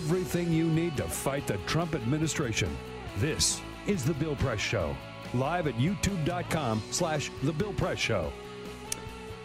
everything you need to fight the Trump administration. This is The Bill Press Show, live at youtube.com slash The Bill Press Show.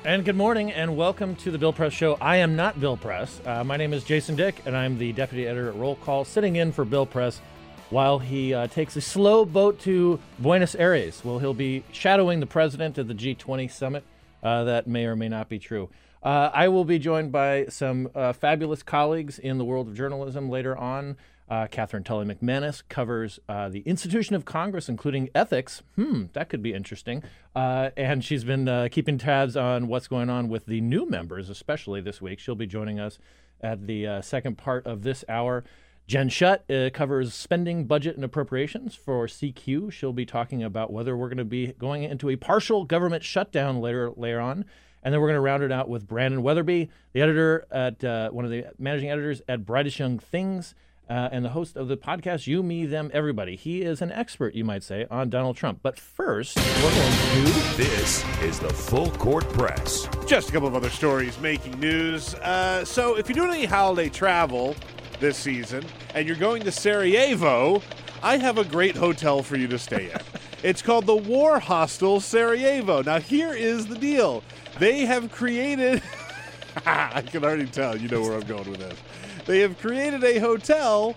And good morning and welcome to the Bill Press Show. I am not Bill Press. Uh, my name is Jason Dick and I'm the deputy editor at Roll Call, sitting in for Bill Press while he uh, takes a slow boat to Buenos Aires. Well, he'll be shadowing the president at the G20 summit. Uh, that may or may not be true. Uh, I will be joined by some uh, fabulous colleagues in the world of journalism later on. Uh, Katherine Tully McManus covers uh, the institution of Congress, including ethics. Hmm, that could be interesting. Uh, and she's been uh, keeping tabs on what's going on with the new members, especially this week. She'll be joining us at the second part of this hour. Jen Shutt uh, covers spending, budget, and appropriations for CQ. She'll be talking about whether we're going to be going into a partial government shutdown later later on. And then we're going to round it out with Brandon Wetherbee, the editor at uh, one of the managing editors at Brightest Young Things, uh, and the host of the podcast You, Me, Them, Everybody. He is an expert, you might say, on Donald Trump. But first, we're going to. This is the Full Court Press. Just a couple of other stories making news. Uh, so, if you're doing any holiday travel this season and you're going to Sarajevo, I have a great hotel for you to stay in. it's called the War Hostel Sarajevo. Now, here is the deal they have created. I can already tell you know where I'm going with this. They have created a hotel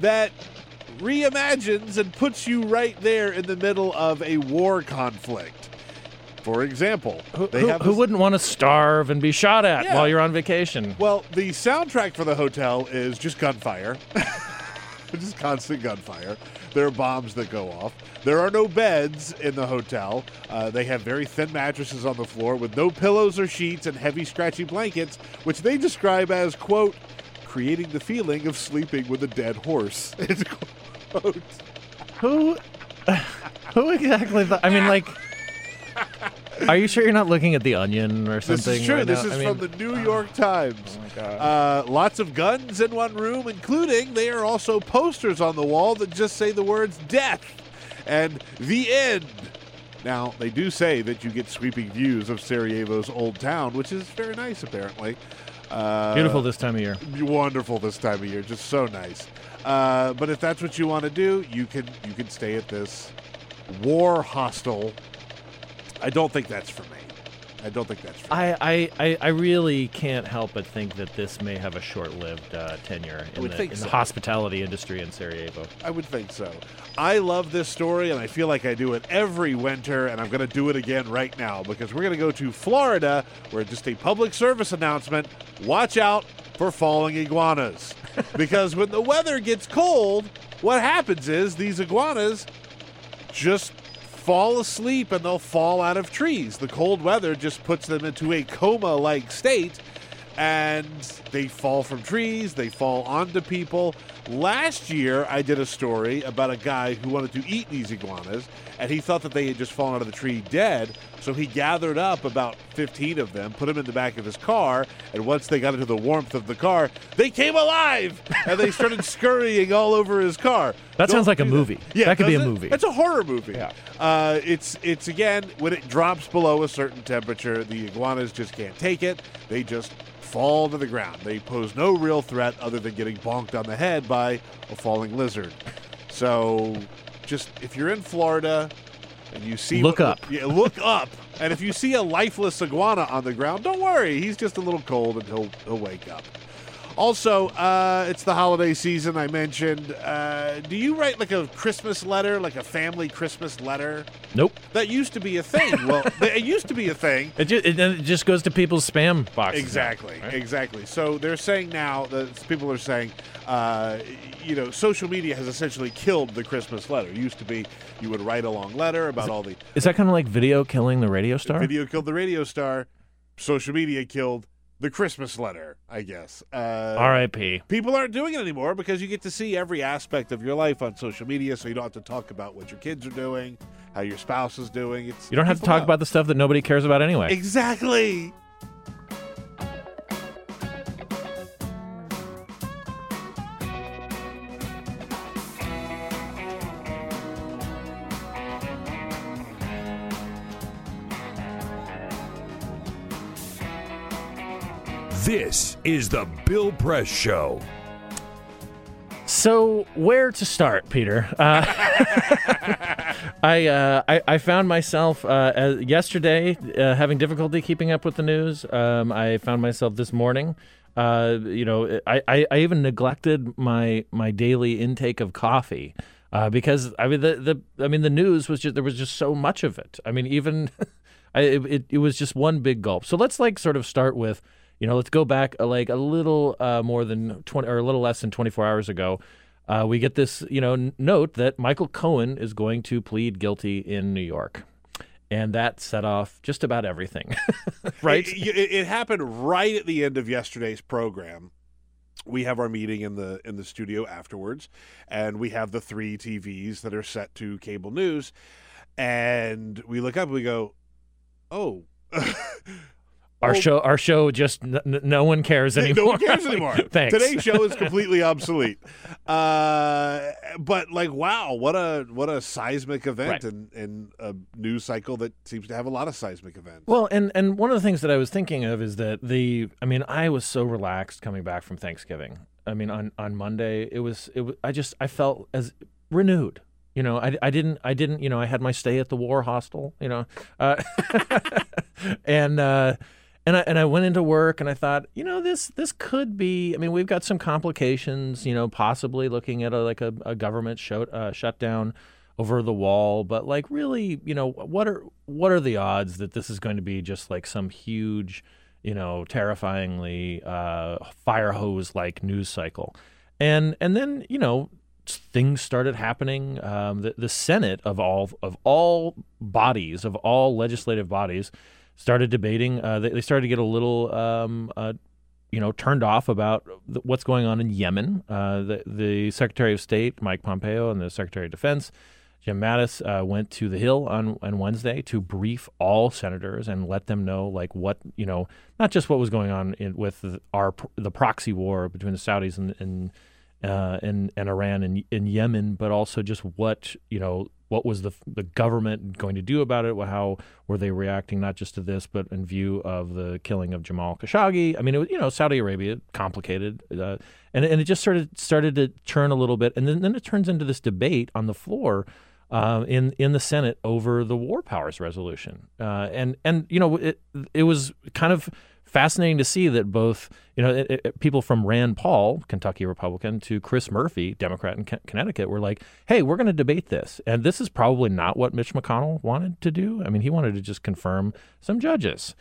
that reimagines and puts you right there in the middle of a war conflict. For example, Who, who, who wouldn't want to starve and be shot at Yeah. while you're on vacation? Well, the soundtrack for the hotel is just gunfire. just constant gunfire. There are bombs that go off. There are no beds in the hotel. Uh, they have very thin mattresses on the floor with no pillows or sheets and heavy, scratchy blankets, which they describe as, quote, creating the feeling of sleeping with a dead horse. Quote. Who, who exactly? Th- I mean, like, are you sure you're not looking at the Onion or something? This is true. right this now? is I mean, from the New York Times. Oh my God. Uh, lots of guns in one room, including they are also posters on the wall that just say the words death and the end. Now, they do say that you get sweeping views of Sarajevo's old town, which is very nice, apparently. Uh, Beautiful this time of year. wonderful this time of year, just so nice. Uh, but if that's what you want to do, you can you can stay at this war hostel. I don't think that's for me. I don't think that's for me. I, I, I, I really can't help but think that this may have a short-lived uh, tenure in, the, in so. the hospitality industry in Sarajevo. I would think so. I love this story, and I feel like I do it every winter, and I'm going to do it again right now because we're going to go to Florida, where just a public service announcement watch out for falling iguanas. because when the weather gets cold, what happens is these iguanas just fall asleep and they'll fall out of trees. The cold weather just puts them into a coma like state and they fall from trees, they fall onto people. Last year, I did a story about a guy who wanted to eat these iguanas, and he thought that they had just fallen out of the tree dead. So he gathered up about 15 of them, put them in the back of his car, and once they got into the warmth of the car, they came alive and they started scurrying all over his car. That sounds like a movie. Yeah, That could be a movie. It's a horror movie. Yeah. Uh, it's it's again when it drops below a certain temperature, the iguanas just can't take it. They just fall to the ground. They pose no real threat other than getting bonked on the head by a falling lizard. So, just if you're in Florida and you see Look what- up. yeah, look up. And if you see a lifeless iguana on the ground, don't worry. He's just a little cold and he'll he'll wake up. Also, uh, it's the holiday season. I mentioned. Uh, do you write like a Christmas letter, like a family Christmas letter? Nope. That used to be a thing. Well, it used to be a thing. It just, it, it just goes to people's spam boxes. Exactly, right? exactly. So they're saying now that people are saying, uh, you know, social media has essentially killed the Christmas letter. It used to be you would write a long letter about all the Is that kind of like video killing the radio star? video killed the radio star, social media killed the Christmas letter. I guess. Uh, R.I.P. People aren't doing it anymore because you get to see every aspect of your life on social media, so you don't have to talk about what your kids are doing, how your spouse is doing. It's You don't have to talk know. about the stuff that nobody cares about anyway. exactly. This is the Bill Press Show. So where to start, Peter? Uh, I, uh, I I found myself uh, yesterday uh, having difficulty keeping up with the news. Um, I found myself this morning. Uh, you know, I, I, I even neglected my my daily intake of coffee uh, because I mean the, the I mean the news was just there was just so much of it. I mean even I, it it was just one big gulp. So let's like sort of start with you know let's go back uh, like a little uh, more than twenty or a little less than twenty four hours ago. Uh, we get this, you know, n- note that Michael Cohen is going to plead guilty in New York, and that set off just about everything, right? It, it, it happened right at the end of yesterday's program. We have our meeting in the in the studio afterwards, and we have the three TVs that are set to cable news, and we look up and we go, "Oh, Our Oh, show, our show, just n- n- no one cares anymore. No one cares Like, anymore. Thanks. Today's show is completely obsolete. Uh, but like, wow, what a what a seismic event Right. and and a news cycle that seems to have a lot of seismic events. Well, and and one of the things that I was thinking of is that the I mean, I was so relaxed coming back from Thanksgiving. I mean, on on Monday, it was it was, I just I felt as renewed. You know, I, I didn't I didn't you know I had my stay at the war hostel. You know, uh, and uh, and I and I went into work and I thought, you know, this this could be. I mean, we've got some complications. You know, possibly looking at a, like a, a government show, uh, shutdown over the wall but like really you know what are what are the odds that this is going to be just like some huge you know terrifyingly uh, fire hose like news cycle and and then you know things started happening um, the, the senate of all of all bodies of all legislative bodies started debating uh, they, they started to get a little um, uh, you know, turned off about what's going on in Yemen. Uh, the, the Secretary of State, Mike Pompeo, and the Secretary of Defense, Jim Mattis, uh, went to the Hill on, on Wednesday to brief all senators and let them know, like, what, you know, not just what was going on in, with the, our the proxy war between the Saudis and, and uh, and, and Iran and in Yemen, but also just what you know what was the the government going to do about it? How were they reacting not just to this, but in view of the killing of Jamal Khashoggi? I mean, it was, you know, Saudi Arabia complicated, uh, and and it just sort of started to turn a little bit, and then, then it turns into this debate on the floor. Uh, in in the Senate over the war powers resolution, uh, and and you know it it was kind of fascinating to see that both you know it, it, people from Rand Paul, Kentucky Republican, to Chris Murphy, Democrat in Con- Connecticut, were like, "Hey, we're going to debate this," and this is probably not what Mitch McConnell wanted to do. I mean, he wanted to just confirm some judges,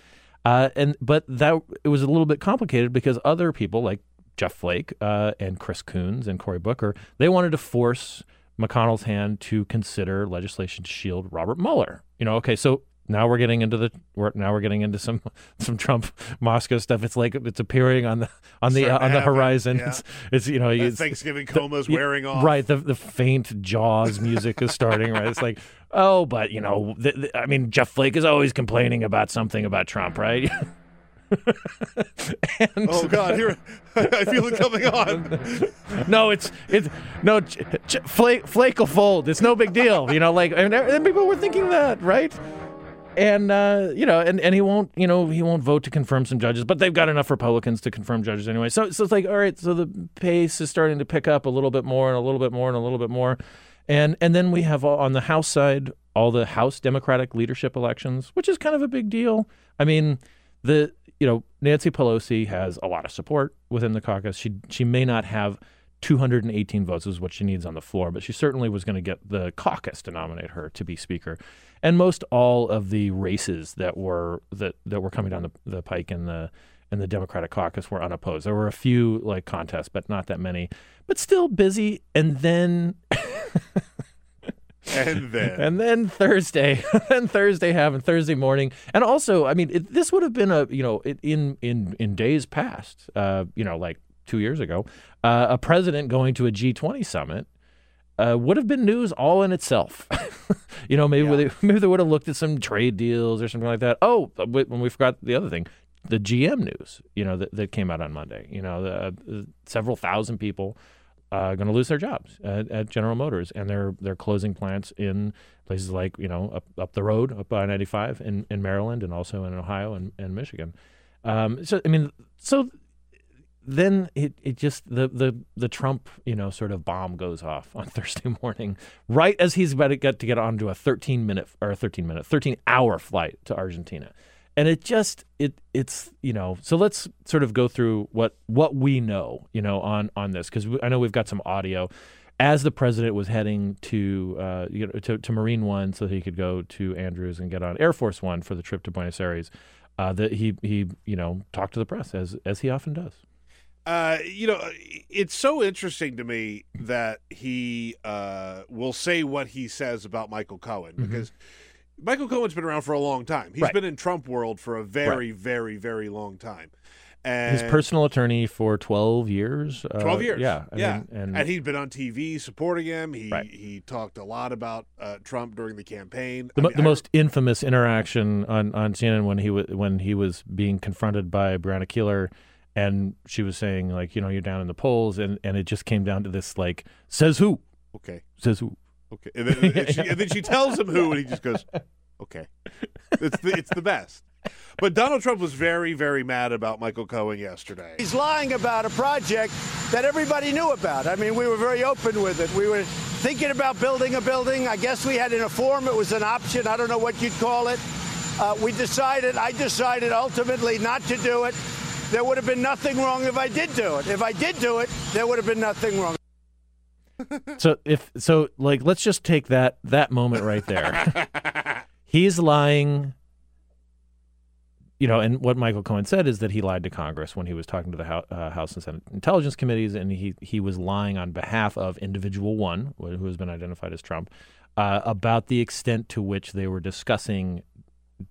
uh, and but that it was a little bit complicated because other people like Jeff Flake uh, and Chris Coons and Cory Booker, they wanted to force McConnell's hand to consider legislation to shield Robert Mueller. You know, okay, so now we're getting into the we're, now we're getting into some some Trump Moscow stuff. It's like it's appearing on the on the uh, on the horizon. yeah. It's, it's you know it's, Thanksgiving coma's the- wearing off. Right, the the faint Jaws music is starting. Right, it's like oh, but you know, th th I mean, Jeff Flake is always complaining about something about Trump, right? and, Oh God, here I feel it coming on. no, it's it's no ch- ch- Flake Flake will fold. It's no big deal, you know. Like and, and people were thinking that, right? And uh, you know, and, and he won't, you know, he won't vote to confirm some judges, but they've got enough Republicans to confirm judges anyway. So, so it's like, all right, so the pace is starting to pick up a little bit more and a little bit more and a little bit more, and and then we have all, on the House side all the House Democratic leadership elections, which is kind of a big deal. I mean, the you know Nancy Pelosi has a lot of support within the caucus. She she may not have 218 votes is what she needs on the floor, but she certainly was going to get the caucus to nominate her to be speaker. And most all of the races that were that that were coming down the, the pike in the in the Democratic caucus were unopposed. There were a few like contests, but not that many. But still busy. And then And then and then Thursday, and Thursday happened Thursday morning, and also, I mean, it, this would have been a you know it, in in in days past, uh, you know, like two years ago, uh, a president going to a G20 summit uh, would have been news all in itself. you know, maybe they, maybe they would have looked at some trade deals or something like that. Oh, but when we forgot the other thing, the GM news, you know, that, that came out on Monday. You know, the, uh, several thousand people uh, going to lose their jobs at, at General Motors, and they're they're closing plants in places like you know up up the road up by 95 in, in Maryland and also in Ohio and, and Michigan. Um, so I mean, so then it, it just the, the the Trump you know sort of bomb goes off on Thursday morning, right as he's about to get to get onto a 13 minute or a 13 minute 13 hour flight to Argentina, and it just it it's you know so let's sort of go through what what we know you know on on this because I know we've got some audio. As the president was heading to, uh, you know, to to Marine One, so he could go to Andrews and get on Air Force One for the trip to Buenos Aires, uh, that he he you know talked to the press as as he often does. Uh, you know, it's so interesting to me that he uh, will say what he says about Michael Cohen because Michael Cohen's been around for a long time. He's Mm-hmm. Right. been in Trump world for a very, very, very long time. And His personal attorney for 12 years. Uh, 12 years. Yeah. I yeah. mean, and, and he'd been on TV supporting him. He Right. he talked a lot about uh, Trump during the campaign. the, I mean, the I- most infamous interaction on, on CNN when he was when he was being confronted by Brianna Keilar, and she was saying like, you know, you're down in the polls, and, and it just came down to this like, says who, Okay. says who. Okay. And then, and she, and then she tells him who, and he just goes, okay. It's the, it's the best. But Donald Trump was very, very mad about Michael Cohen yesterday. He's lying about a project that everybody knew about. I mean, we were very open with it. We were thinking about building a building. I guess we had in a form, it was an option. I don't know what you'd call it. Uh, we decided, I decided ultimately not to do it. There would have been nothing wrong if I did do it. If I did do it, there would have been nothing wrong. So if so, like, let's just take that that moment right there. He's lying. You know, and what Michael Cohen said is that he lied to Congress when he was talking to the House, uh, House and Senate intelligence committees, and he he was lying on behalf of individual one, who has been identified as Trump, uh, about the extent to which they were discussing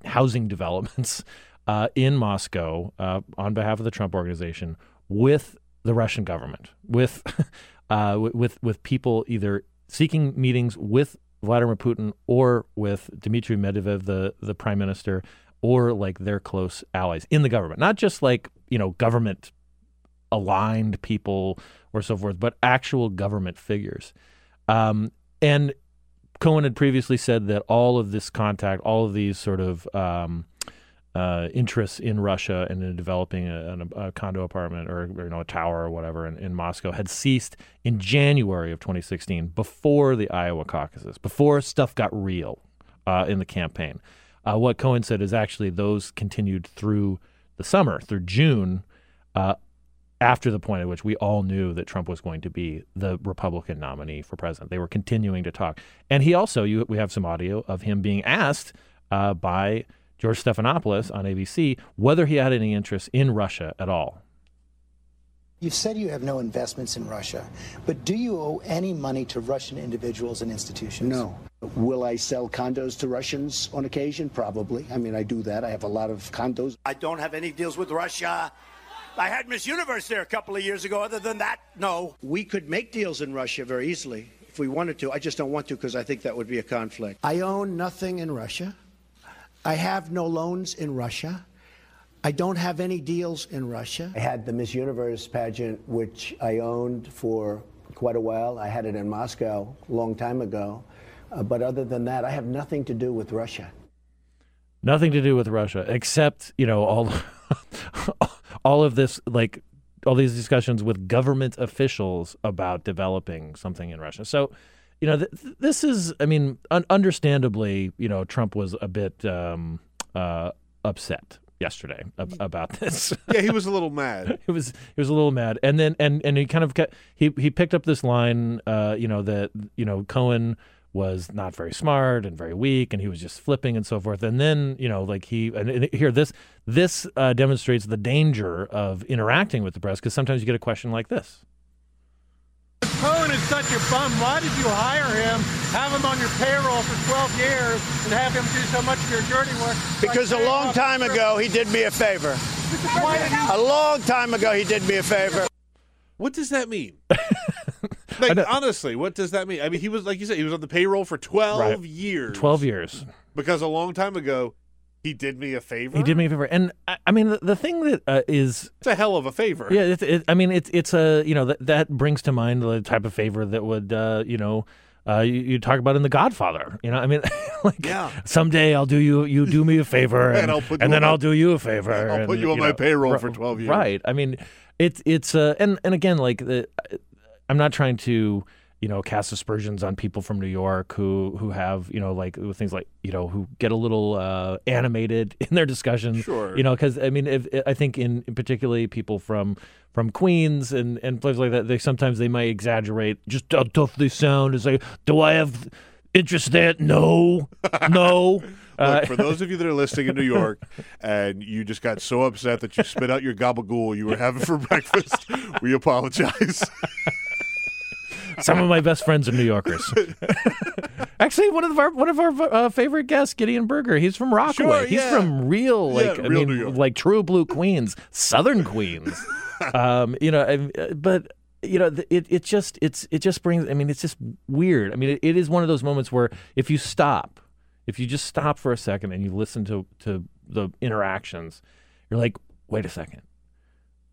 housing developments uh, in Moscow uh, on behalf of the Trump organization with the Russian government, with uh, with with people either seeking meetings with Vladimir Putin or with Dmitry Medvedev, the the prime minister, or like their close allies in the government, not just like you know government aligned people or so forth, but actual government figures. Um, and Cohen had previously said that all of this contact, all of these sort of um, uh, interests in Russia and in developing a, a, a condo apartment or, you know a tower or whatever in, in Moscow had ceased in January of 2016, before the Iowa caucuses, before stuff got real uh, in the campaign. Uh, what Cohen said is actually those continued through the summer, through June, uh, after the point at which we all knew that Trump was going to be the Republican nominee for president. They were continuing to talk, and he also you, we have some audio of him being asked uh, by George Stephanopoulos on ABC whether he had any interest in Russia at all. You've said you have no investments in Russia, but do you owe any money to Russian individuals and institutions? No. Will I sell condos to Russians on occasion? Probably. I mean, I do that. I have a lot of condos. I don't have any deals with Russia. I had Miss Universe there a couple of years ago. Other than that, no. We could make deals in Russia very easily if we wanted to. I just don't want to because I think that would be a conflict. I own nothing in Russia. I have no loans in Russia. I don't have any deals in Russia. I had the Miss Universe pageant, which I owned for quite a while. I had it in Moscow a long time ago. Uh, but other than that, I have nothing to do with Russia. Nothing to do with Russia, except you know all all of this like all these discussions with government officials about developing something in Russia. So, you know, th- this is, I mean, un- understandably, you know, Trump was a bit um, uh, upset yesterday ab- about this. yeah, he was a little mad. he was he was a little mad, and then and and he kind of kept, he he picked up this line, uh, you know that you know Cohen was not very smart and very weak, and he was just flipping and so forth. And then you know like he and here this this uh, demonstrates the danger of interacting with the press because sometimes you get a question like this. Cohen is such a bum. Why did you hire him, have him on your payroll for 12 years, and have him do so much of your dirty work? Because a long time ago, he did me a favor. A long time ago, he did me a favor. What does that mean? like honestly, what does that mean? I mean, he was like you said, he was on the payroll for 12 Right. years. Twelve years. Because a long time ago, he did me a favor. He did me a favor, and I, I mean the, the thing that uh, is It's a hell of a favor. Yeah, it, it, I mean, it's it's a you know that that brings to mind the type of favor that would uh, you know uh, you, you talk about in The Godfather. You know, I mean, like Yeah. someday I'll do you you do me a favor, and, And I'll put and then my- I'll do you a favor. I'll and, put you on my know, payroll ri- for 12 years. Right. I mean, it's it's uh, and and again, like the, I'm not trying to you know cast aspersions on people from New York who who have you know like things like you know who get a little uh, animated in their discussions. Sure. You know, because I mean, if I think in, in particularly people from from Queens and and places like that, they sometimes they might exaggerate just how tough they sound. It's like, do I have interest in that? No, no. Uh, Look, for those of you that are listening in New York and you just got so upset that you spit out your gabagool you were having for breakfast, we apologize. Some of my best friends are New Yorkers. Actually, one of our one of our uh, favorite guests, Gideon Berger. He's from Rockaway. Sure, he's yeah. from real, Yeah, like I real mean, New York. like true blue Queens, Southern Queens. um, you know, I- but you know, it it just it's it just brings. I mean, it's just weird. I mean, it, it is one of those moments where if you stop, if you just stop for a second and you listen to to the interactions, you're like, wait a second,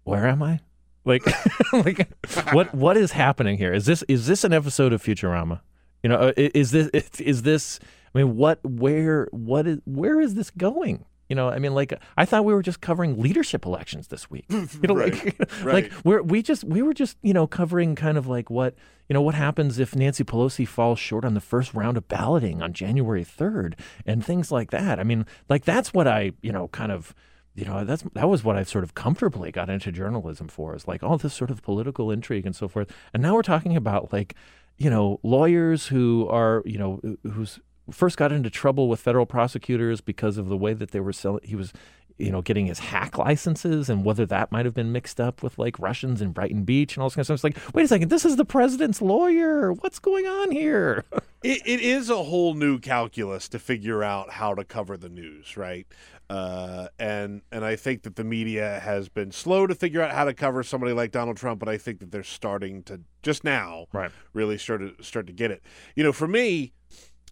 where am I? Like, like what what is happening here? Is this is this an episode of Futurama? You know, uh, is this is this? I mean, what where what is where is this going? You know, I mean, like I thought we were just covering leadership elections this week. You know, like Right, like we're we just we were just you know covering kind of like what you know what happens if Nancy Pelosi falls short on the first round of balloting on January third and things like that. I mean, like that's what I you know kind of you know that's that was what I've sort of comfortably got into journalism for is like all this sort of political intrigue and so forth. And now we're talking about like you know lawyers who are you know who's first got into trouble with federal prosecutors because of the way that they were selling he was you know getting his hack licenses and whether that might have been mixed up with like Russians in Brighton Beach and all this kind of stuff. It's like wait a second, this is the president's lawyer. What's going on here? it, it is a whole new calculus to figure out how to cover the news, right? Uh, and and I think that the media has been slow to figure out how to cover somebody like Donald Trump, but I think that they're starting to just now Right. really start to start to get it. You know, for me,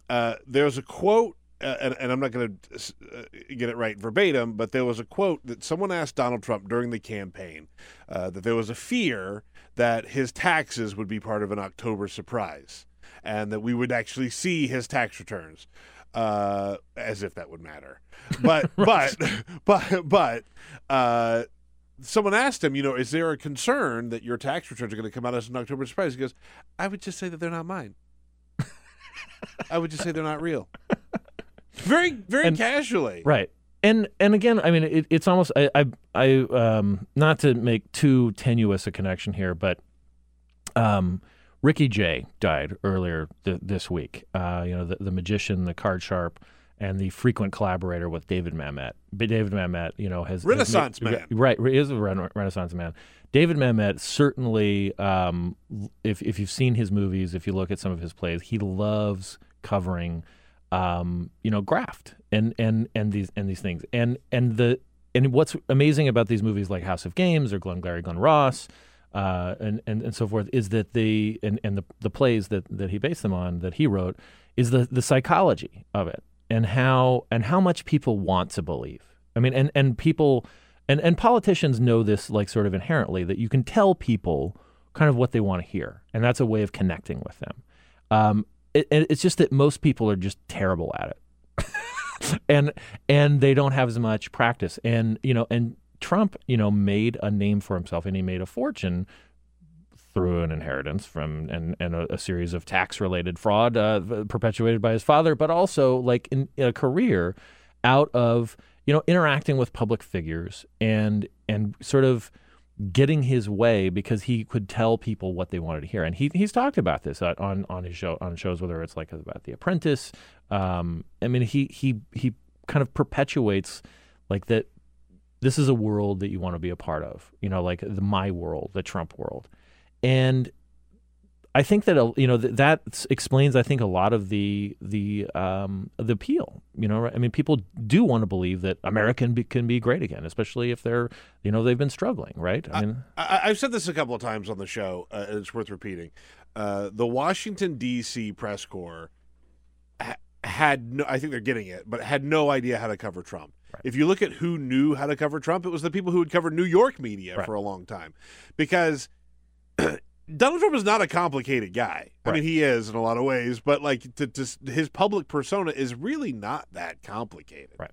uh, there's a quote, uh, and, and I'm not going to uh, get it right verbatim, but there was a quote that someone asked Donald Trump during the campaign uh, that there was a fear that his taxes would be part of an October surprise, and that we would actually see his tax returns. Uh, as if that would matter, but but but but uh, someone asked him, you know, is there a concern that your tax returns are going to come out as an October surprise? He goes, I would just say that they're not mine. I would just say they're not real. Very, very And- casually. Right. And and again, I mean, it, it's almost I, I I um not to make too tenuous a connection here, but um Ricky Jay died earlier th- this week. Uh, you know, the, the magician, the card sharp, and the frequent collaborator with David Mamet. But David Mamet, you know, has has Renaissance made- man. right? Is a rena- Renaissance man. David Mamet certainly, um, if if you've seen his movies, if you look at some of his plays, he loves covering, um, you know, graft and and and these and these things. And and the and what's amazing about these movies like House of Games or Glengarry Glen Ross. Uh, and, and, and so forth is that the and, and the, the plays that, that he based them on that he wrote is the, the psychology of it and how and how much people want to believe. I mean, and and people and and politicians know this like sort of inherently that you can tell people kind of what they want to hear, and that's a way of connecting with them. Um, it, it's just that most people are just terrible at it, and and they don't have as much practice. And you know, and Trump, you know, made a name for himself, and he made a fortune through an inheritance from and, and a, a series of tax related fraud uh, perpetuated by his father, but also like in, in, a career out of you know interacting with public figures and and sort of getting his way because he could tell people what they wanted to hear. And he he's talked about this on on his show on shows whether it's like about The Apprentice. Um, I mean he he he kind of perpetuates like that. This is a world that you want to be a part of, you know, like the my world, the Trump world and I think that you know that explains I think a lot of the the um, the appeal. You know, I mean, people do want to believe that America can be, can be great again, especially if they're you know they've been struggling, right? I mean, I, have said this a couple of times on the show, uh, and it's worth repeating. Uh, the Washington D.C. press corps ha- had no, I think they're getting it, but had no idea how to cover Trump. Right. If you look at who knew how to cover Trump, it was the people who had covered New York media right. for a long time, because Donald Trump is not a complicated guy. Right. I mean, he is in a lot of ways, but like to, to, his public persona is really not that complicated. Right.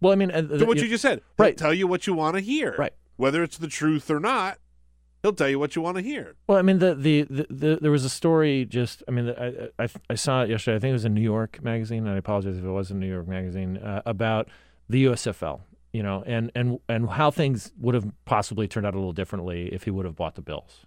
Well, I mean, uh, what you, you just said. Right. tell you what you want to hear. Right. Whether it's the truth or not, he'll tell you what you want to hear. Well, I mean, the the, the, the there was a story just. I mean, I, I, I saw it yesterday. I think it was in New York Magazine, and I apologize if it was in New York Magazine uh, about the USFL. You know, and and and how things would have possibly turned out a little differently if he would have bought the Bills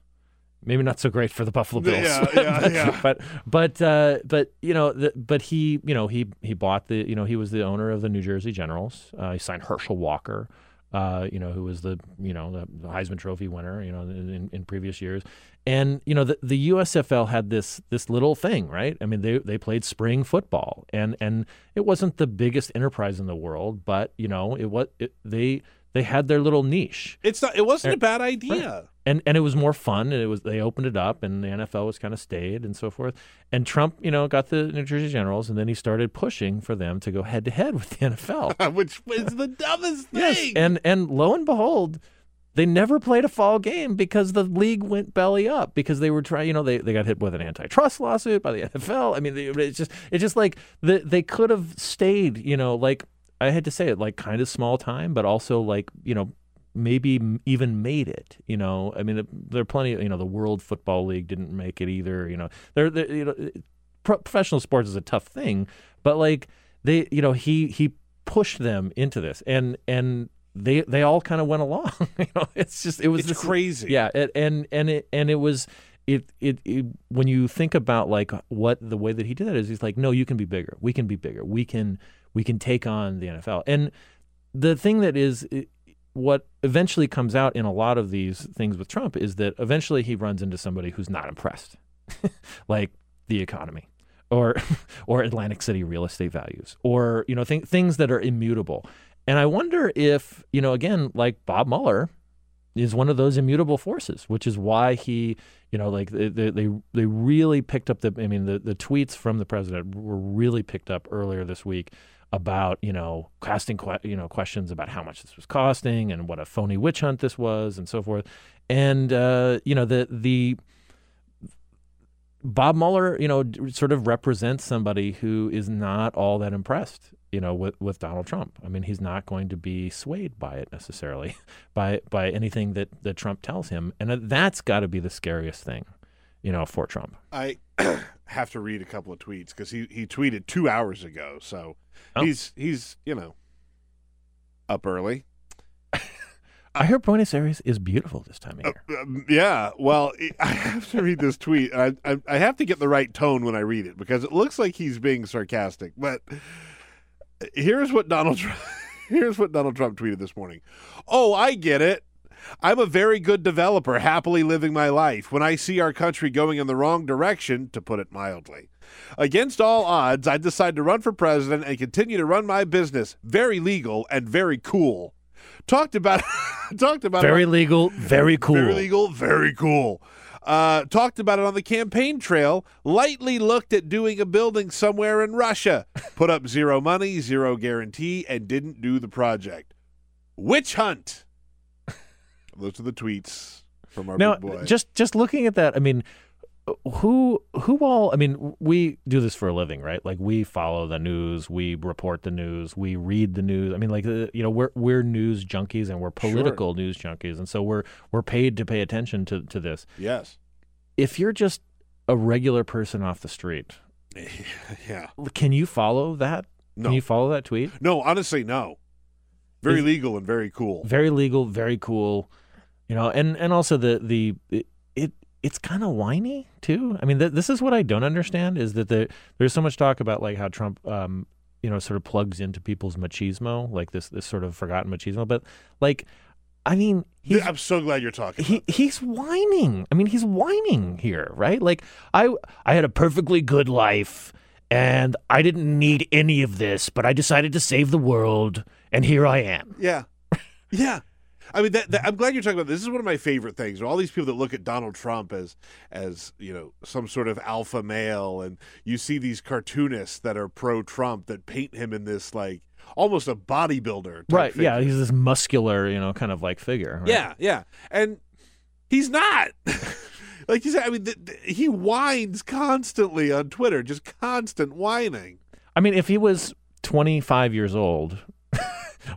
maybe not so great for the Buffalo Bills. Yeah, yeah, but, yeah. but but uh, but you know, the, but he you know he he bought the you know he was the owner of the New Jersey Generals. Uh, he signed Herschel Walker. Uh, you know, who was the you know the Heisman Trophy winner, you know, in, in previous years, and you know the, the USFL had this this little thing, right? I mean, they they played spring football, and and it wasn't the biggest enterprise in the world, but you know, it was it, they they had their little niche. It's not. It wasn't and, a bad idea. Right. And and it was more fun. And it was they opened it up, and the NFL was kind of stayed and so forth. And Trump, you know, got the New Jersey Generals, and then he started pushing for them to go head to head with the NFL, which was the dumbest thing. Yes, and and lo and behold. They never played a fall game because the league went belly up because they were trying. You know, they, they got hit with an antitrust lawsuit by the NFL. I mean, they, it's just it's just like the, they could have stayed. You know, like I had to say it like kind of small time, but also like you know maybe even made it. You know, I mean, there are plenty. Of, you know, the World Football League didn't make it either. You know, there, you know, eh, professional sports is a tough thing, but like they, you know, he he pushed them into this, and and they they all kind of went along. you know, it's just it was it's this, crazy. Yeah, it, and and it and it was. It, it, it when you think about like what the way that he did that is he's like no you can be bigger we can be bigger we can we can take on the NFL. And the thing that is what eventually comes out in a lot of these things with Trump is that eventually he runs into somebody who's not impressed, like the economy or or Atlantic City real estate values or you know th- things that are immutable. And I wonder if, you know, again, like Bob Mueller is one of those immutable forces, which is why he, you know, like they they they really picked up the I mean the the tweets from the president were really picked up earlier this week about you know casting que- you know questions about how much this was costing and what a phony witch hunt this was and so forth. And uh, you know the the Bob Mueller you know sort of represents somebody who is not all that impressed you know with with Donald Trump. I mean he's not going to be swayed by it necessarily by by anything that that Trump tells him. And that's got to be the scariest thing you know for Trump I have to read a couple of tweets because he, he tweeted two hours ago. So oh. he's he's you know up early. I hear Buenos Aires is beautiful this time of year. Uh, um, yeah, well, I have to read this tweet. I, I, I have to get the right tone when I read it because it looks like he's being sarcastic. But here's what Donald Trump, here's what Donald Trump tweeted this morning. Oh, I get it. I'm a very good developer, happily living my life. When I see our country going in the wrong direction, to put it mildly, against all odds, I decide to run for president and continue to run my business. Very legal and very cool. Talked about, talked about Very it on- legal, very cool. very legal, very cool. Uh, talked about it on the campaign trail. Lightly looked at doing a building somewhere in Russia. Put up zero money, zero guarantee, and didn't do the project. Witch hunt. Those are the tweets from our now big boy. just just looking at that i mean who who all i mean we do this for a living right like we follow the news we report the news we read the news i mean like uh, you know we're we're news junkies and we're political news junkies and so we're we're paid to pay attention to to this yes. if you're just a regular person off the street Yeah. can you follow that No. can you follow that tweet No, honestly, no. Very Is- legal and very cool. very legal, very cool, you know, and and also the the it, it it's kind of whiny too. I mean, th- this is what I don't understand is that the, there's so much talk about like how Trump, um, you know, sort of plugs into people's machismo, like this this sort of forgotten machismo, but like, I mean, he's I'm so glad you're talking. he he's whining. I mean, he's whining here, right? Like I I had a perfectly good life and I didn't need any of this, but I decided to save the world and here I am. Yeah. Yeah. I mean, that, that, I'm glad you're talking about this. This is one of my favorite things. All these people that look at Donald Trump as, as you know, some sort of alpha male, and you see these cartoonists that are pro-Trump that paint him in this like almost a bodybuilder. Type Right. Yeah. He's this muscular, you know, kind of like figure. right? Yeah, yeah, and he's not. like you said, I mean, th- th- he whines constantly on Twitter, just constant whining. I mean, if he was 25 years old,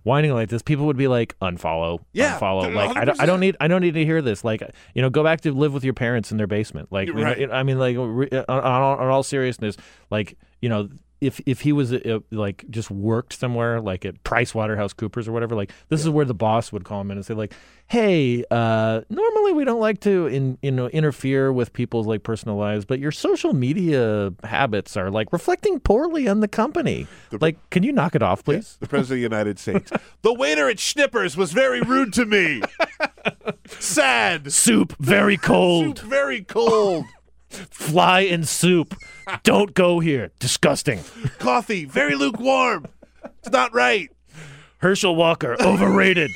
whining like this, people would be like, unfollow, Yeah, unfollow. Like, I don't, I don't need, I don't need to hear this. Like, you know, go back to live with your parents in their basement. Like, You're you know, I mean, like, on, uh, on, on all seriousness, like, you know, if if he was uh, like just worked somewhere like at Price Waterhouse Coopers or whatever, like this is where the boss would call him in and say like, "Hey, uh, normally we don't like to in you know interfere with people's like personal lives, but your social media habits are like reflecting poorly on the company. like, can you knock it off, please?" The president of the United States. the waiter at Schnippers was very rude to me. Sad. Soup very cold. Soup very cold. Fly in soup. Don't go here. Disgusting. Coffee very lukewarm. It's not right. Herschel Walker overrated.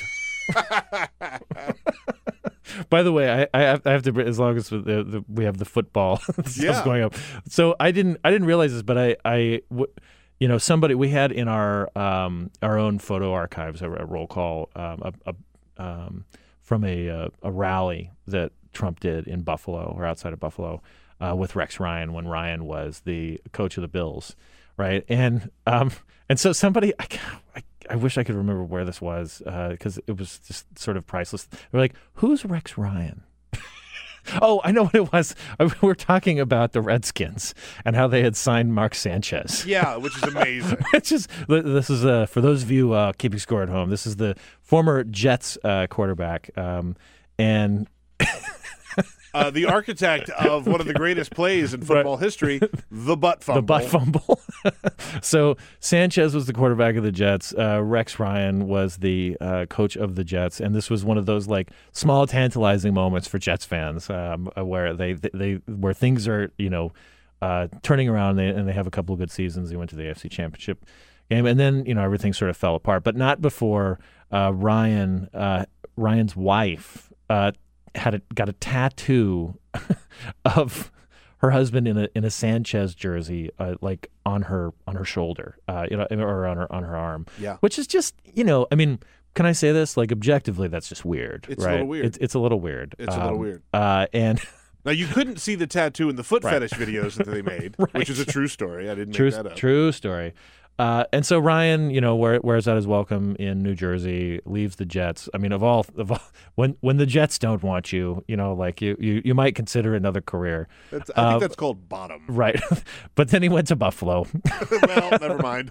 By the way, I, I, have, I have to as long as the, the, we have the football stuff Yeah. going up. So I didn't I didn't realize this, but I I w- you know somebody we had in our um our own photo archives a, a roll call um a, a, um from a uh, a rally that Trump did in Buffalo or outside of Buffalo uh, with Rex Ryan when Ryan was the coach of the Bills, right? And um and so somebody I, I I wish I could remember where this was because it was just sort of priceless. They were like, "Who's Rex Ryan?" oh, I know what it was. We were talking about the Redskins and how they had signed Mark Sanchez. Yeah, which is amazing. Which is this is uh, for those of you uh, keeping score at home. This is the former Jets uh, quarterback, um, and Uh, the architect of one of the greatest plays in football history, the butt fumble. the butt fumble. so Sanchez was the quarterback of the Jets. Uh, Rex Ryan was the uh, coach of the Jets, and this was one of those like small, tantalizing moments for Jets fans, um, uh, where they, they where things are you know uh, turning around, and they, and they have a couple of good seasons. They went to the AFC Championship game, and then you know everything sort of fell apart, but not before uh, Ryan uh, Ryan's wife uh, had a, got a tattoo of her husband in a in a Sanchez jersey, uh, like on her on her shoulder, uh, you know, or on her on her arm. Yeah. which is just you know, I mean, can I say this? Like objectively, that's just weird. It's a little weird. It's, it's a little weird. It's a little Um, weird. Uh, and Now you couldn't see the tattoo in the foot Right. fetish videos that they made, which is a true story. I didn't true make that up. true story. Uh, and so Ryan, you know, wear, wears out his welcome in New Jersey, leaves the Jets. I mean, of all, of all, when when the Jets don't want you, you know, like you you, you might consider another career, That's, I Uh, think that's called bottom. right? but then he went to Buffalo. well, never mind.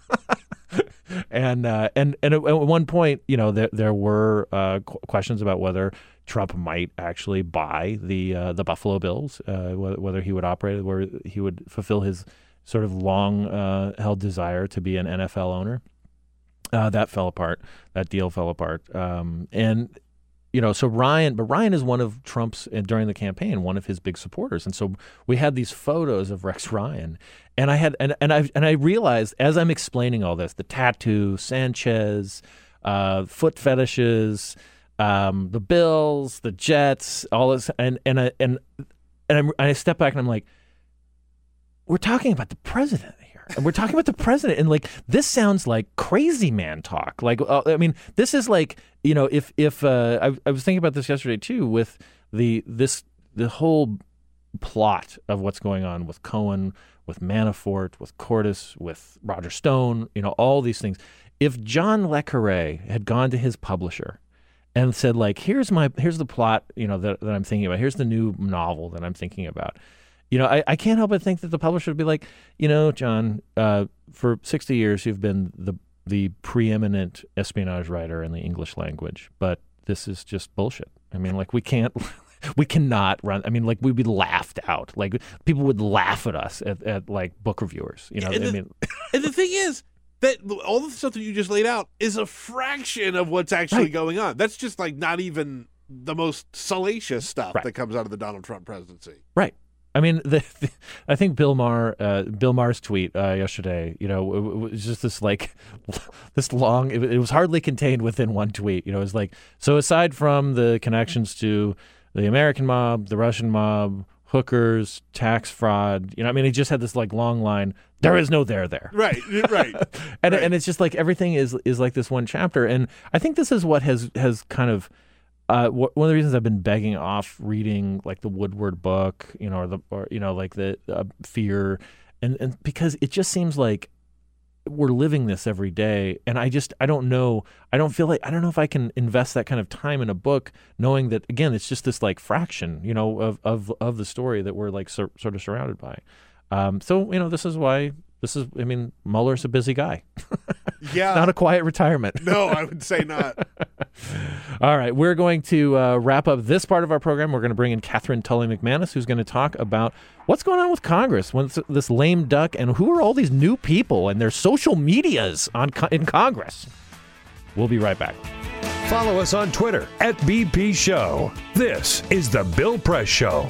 and uh, and and at, at one point, you know, there there were uh, qu- questions about whether Trump might actually buy the uh, the Buffalo Bills, uh, whether, whether he would operate, where he would fulfill his sort of long uh, held desire to be an NFL owner. Uh, that fell apart. That deal fell apart. Um, and you know, so Ryan, but Ryan is one of Trump's uh, during the campaign, one of his big supporters, and so we had these photos of Rex Ryan, and I had and and I and I realized as I'm explaining all this, the tattoo, Sanchez, uh, foot fetishes, um, the Bills, the Jets, all this, and and I and and I'm, I step back and I'm like, we're talking about the president here, and we're talking about the president, and like this sounds like crazy man talk. Like, uh, I mean, this is like you know, if if uh, I, I was thinking about this yesterday too with the this the whole plot of what's going on with Cohen, with Manafort, with Corsi, with Roger Stone, you know, all these things. If John Le Carre had gone to his publisher and said, like, here's my here's the plot, you know, that, that I'm thinking about. Here's the new novel that I'm thinking about. You know, I, I can't help but think that the publisher would be like, you know, John, uh, for 60 years you've been the the preeminent espionage writer in the English language, but this is just bullshit. I mean, like we can't we cannot run. I mean, like we'd be laughed out. Like people would laugh at us at, at like book reviewers. You know, and, I mean, and the thing is that all the stuff that you just laid out is a fraction of what's actually Right. going on. That's just like not even the most salacious stuff Right. that comes out of the Donald Trump presidency. right. I mean, the, the, I think Bill Maher, uh, Bill Maher's tweet uh, yesterday, you know, it, it was just this like, this long. It, it was hardly contained within one tweet. You know, it was like, so aside from the connections to the American mob, the Russian mob, hookers, tax fraud, you know, I mean, he just had this like long line. There is no there there. Right, right. and Right. and it's just like everything is is like this one chapter and i think this is what has has kind of uh, one of the reasons I've been begging off reading like the Woodward book, you know, or the or you know like the uh, Fear, and and because it just seems like we're living this every day, and I just I don't know I don't feel like I don't know if I can invest that kind of time in a book, knowing that again it's just this like fraction, you know, of of of the story that we're like sur- sort of surrounded by. Um, so you know, this is why this is. I mean, Mueller's a busy guy. Yeah. Not a quiet retirement. no, I would say not. All right, we're going to uh, wrap up this part of our program. We're going to bring in Katherine Tully McManus, who's going to talk about what's going on with Congress, what's this lame duck, and who are all these new people and their social medias on in Congress. We'll be right back. Follow us on Twitter at BP Show. This is The Bill Press Show.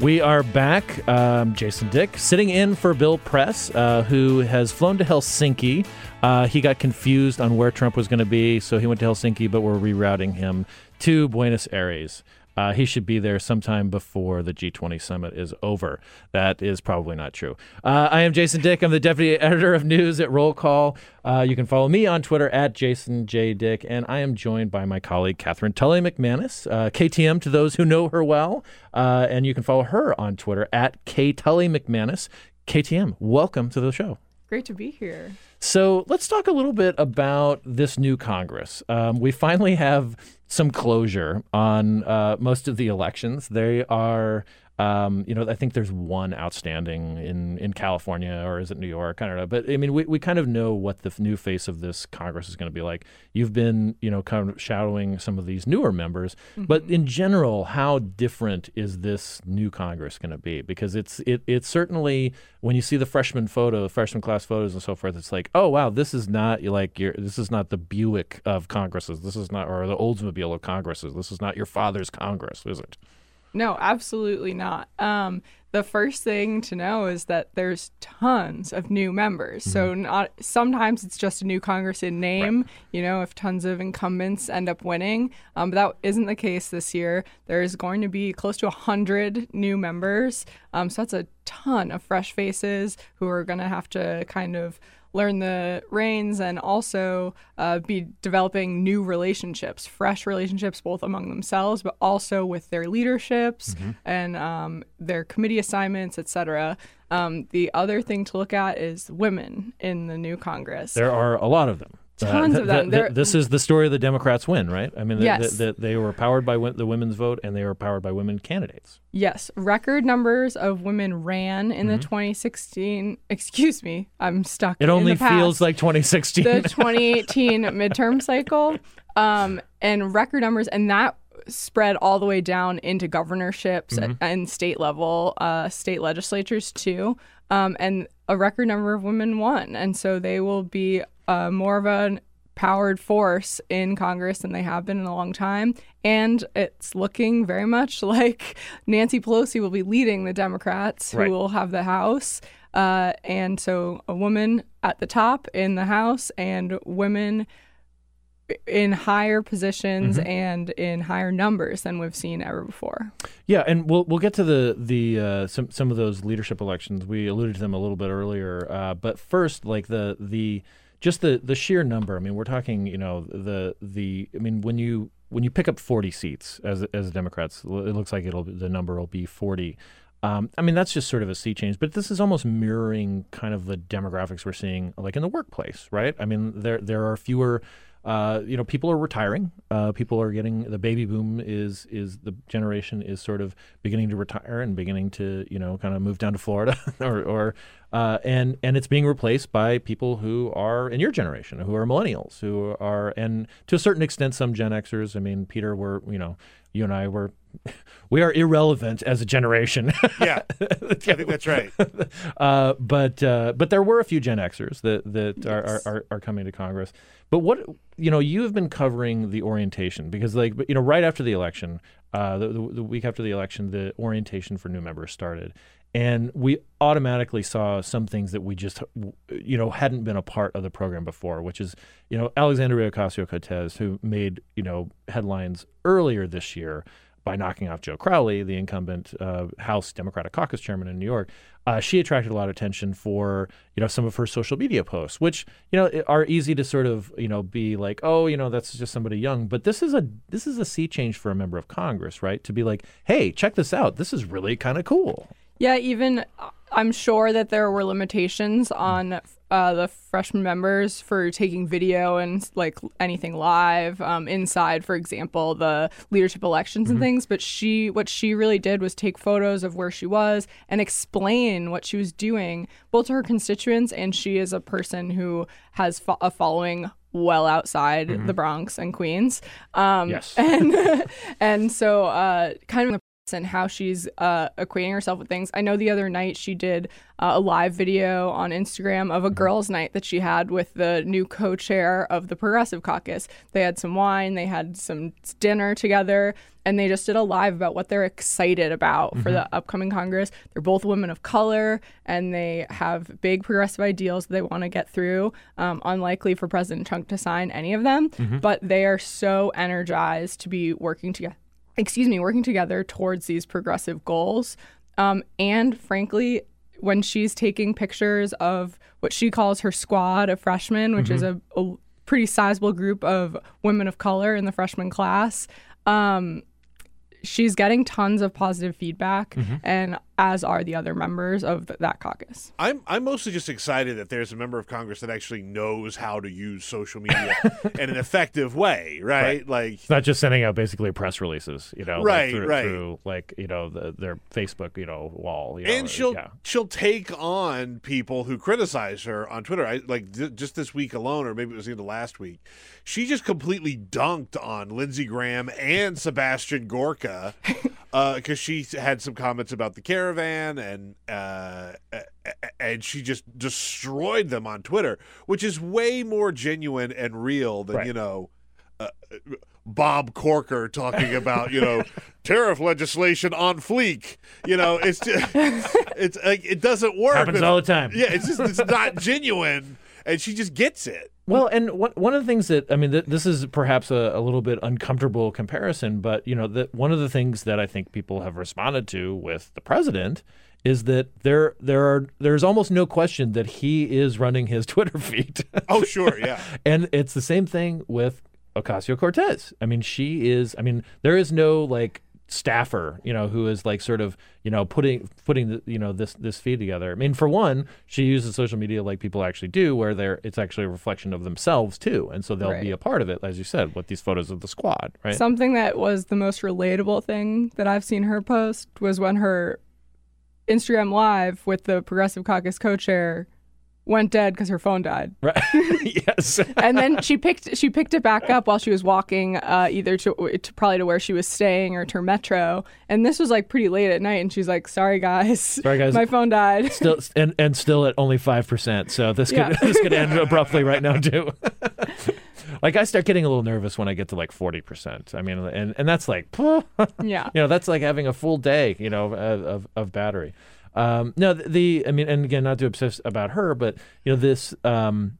We are back. Um, Jason Dick sitting in for Bill Press, uh, who has flown to Helsinki. Uh, he got confused on where Trump was going to be, so he went to Helsinki, but we're rerouting him to Buenos Aires. Uh, he should be there sometime before the G20 summit is over. That is probably not true. Uh, I am Jason Dick. I'm the deputy editor of news at Roll Call. Uh, you can follow me on Twitter at Jason J. Dick, and I am joined by my colleague Katherine Tully McManus, uh, KTM to those who know her well, uh, and you can follow her on Twitter at K Tully McManus. KTM, welcome to the show. Great to be here. So let's talk a little bit about this new Congress. Um, we finally have some closure on uh, most of the elections. They are, um, you know, I think there's one outstanding in, in California or is it New York? I don't know. But I mean, we, we kind of know what the new face of this Congress is going to be like. You've been, you know, kind of shadowing some of these newer members. But in general, how different is this new Congress going to be? Because it's it it's certainly when you see the freshman photo, freshman class photos and so forth, it's like, oh wow, this is not like your this is not the Buick of Congresses. This is not or the Oldsmobile of Congresses. This is not your father's Congress, is it? No, absolutely not. Um, the first thing to know is that there's tons of new members. So not sometimes it's just a new Congress in name. You know, if tons of incumbents end up winning, um, but that isn't the case this year. There's going to be close to hundred new members. Um, so that's a ton of fresh faces who are going to have to kind of learn the reins and also uh, be developing new relationships, fresh relationships both among themselves, but also with their leaderships and um, their committee assignments, etc. Um, the other thing to look at is women in the new Congress. There are a lot of them. Tons of them. There- this is the story of the Democrats win, right? I mean, Yes. that they were powered by win- the women's vote and they were powered by women candidates. Yes, record numbers of women ran in the 2016. Excuse me, I'm stuck. It in only the past. feels like 2016. the 2018 midterm cycle, um, and record numbers, and that spread all the way down into governorships Mm-hmm. and state level, uh, state legislatures too. Um, and a record number of women won, and so they will be uh, more of an powered force in Congress than they have been in a long time. And it's looking very much like Nancy Pelosi will be leading the Democrats who Right. will have the House. Uh, and so a woman at the top in the House and women in higher positions Mm-hmm. and in higher numbers than we've seen ever before. Yeah, and we'll we'll get to the the uh, some some of those leadership elections. We alluded to them a little bit earlier, uh, but first, like the the just the the sheer number. I mean, we're talking, you know, the the. I mean, when you when you pick up forty seats as as Democrats, it looks like it'll the number will be forty. Um, I mean, that's just sort of a sea change, but this is almost mirroring kind of the demographics we're seeing, like in the workplace, right? I mean, there there are fewer uh, you know, people are retiring. Uh, people are getting the baby boom is is the generation is sort of beginning to retire and beginning to you know kind of move down to Florida or or uh, and and it's being replaced by people who are in your generation who are millennials who are and to a certain extent some Gen Xers. I mean, Peter, we're you know you and I were we are irrelevant as a generation. Yeah, I think that's right. uh, but uh, but there were a few Gen Xers that that are, are, are are coming to Congress. But what you know, you have been covering the orientation because like you know, right after the election, uh, the, the, the week after the election, the orientation for new members started, and we automatically saw some things that we just you know hadn't been a part of the program before, which is you know Alexandria Ocasio Cortez, who made you know headlines earlier this year by knocking off Joe Crowley, the incumbent uh, House Democratic Caucus chairman in New York, uh, she attracted a lot of attention for you know some of her social media posts, which you know are easy to sort of you know be like, oh, you know that's just somebody young. But this is a this is a sea change for a member of Congress, right? To be like, hey, check this out. This is really kind of cool. Yeah, even uh, I'm sure that there were limitations on uh, the freshman members for taking video and like anything live um, inside, for example, the leadership elections and things. But she, what she really did was take photos of where she was and explain what she was doing, both to her constituents and she is a person who has fo- a following well outside the Bronx and Queens. Um, Yes. and and so uh, kind of and how she's uh, equating herself with things. I know the other night she did uh, a live video on Instagram of a girls' night that she had with the new co-chair of the Progressive Caucus. They had some wine, they had some dinner together, and they just did a live about what they're excited about for the upcoming Congress. They're both women of color, and they have big progressive ideals that they want to get through. Um, unlikely for President Trump to sign any of them, but they are so energized to be working together excuse me, working together towards these progressive goals. Um, and frankly, when she's taking pictures of what she calls her squad of freshmen, which is a, a pretty sizable group of women of color in the freshman class, um, she's getting tons of positive feedback, and as are the other members of th- that caucus. I'm I'm mostly just excited that there's a member of Congress that actually knows how to use social media in an effective way, right? Like It's not just sending out basically press releases, you know, like Right, through, right. through like you know the, their Facebook, you know, wall. You know, and she'll yeah. she'll take on people who criticize her on Twitter. I like th- just this week alone, or maybe it was the last week. She just completely dunked on Lindsey Graham and Sebastian Gorka uh, because she had some comments about the caravan, and uh, and she just destroyed them on Twitter, which is way more genuine and real than Right. you know. Uh, Bob Corker talking about you know tariff legislation on fleek. You know, it's just, it's like it doesn't work. Happens with- all the time. Yeah, it's just it's not genuine, and she just gets it. Well, and one one of the things that I mean, th- this is perhaps a, a little bit uncomfortable comparison, but you know, that one of the things that I think people have responded to with the president is that there there are there's almost no question that he is running his Twitter feed. Oh, sure, yeah. and it's the same thing with Ocasio Cortez. I mean, she is. I mean, there is no like staffer, you know, who is like sort of, you know, putting putting the, you know this this feed together. I mean, for one, she uses social media like people actually do, where they're it's actually a reflection of themselves too, and so they'll be a part of it, as you said, with these photos of the squad, right? Something that was the most relatable thing that I've seen her post was when her Instagram live with the Progressive Caucus co-chair went dead because her phone died. right. yes. and then she picked she picked it back up while she was walking uh, either to, to probably to where she was staying or to her metro and this was like pretty late at night and she's like sorry guys Sorry, guys. my phone died Still and and still at only five percent. So this could Yeah. this could end abruptly right now too. like I start getting a little nervous when I get to like forty percent. I mean, and and that's like, yeah, you know, that's like having a full day, you know, of of, of battery. Um, no, the, the I mean, and again, not to obsess about her, but you know, this um,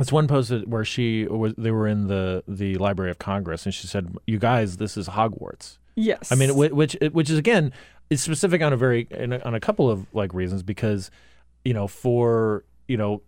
it's one post where she was they were in the the Library of Congress and she said, "You guys, this is Hogwarts." Yes. I mean, which which is again, it's specific on a very on a couple of like reasons because you know for you know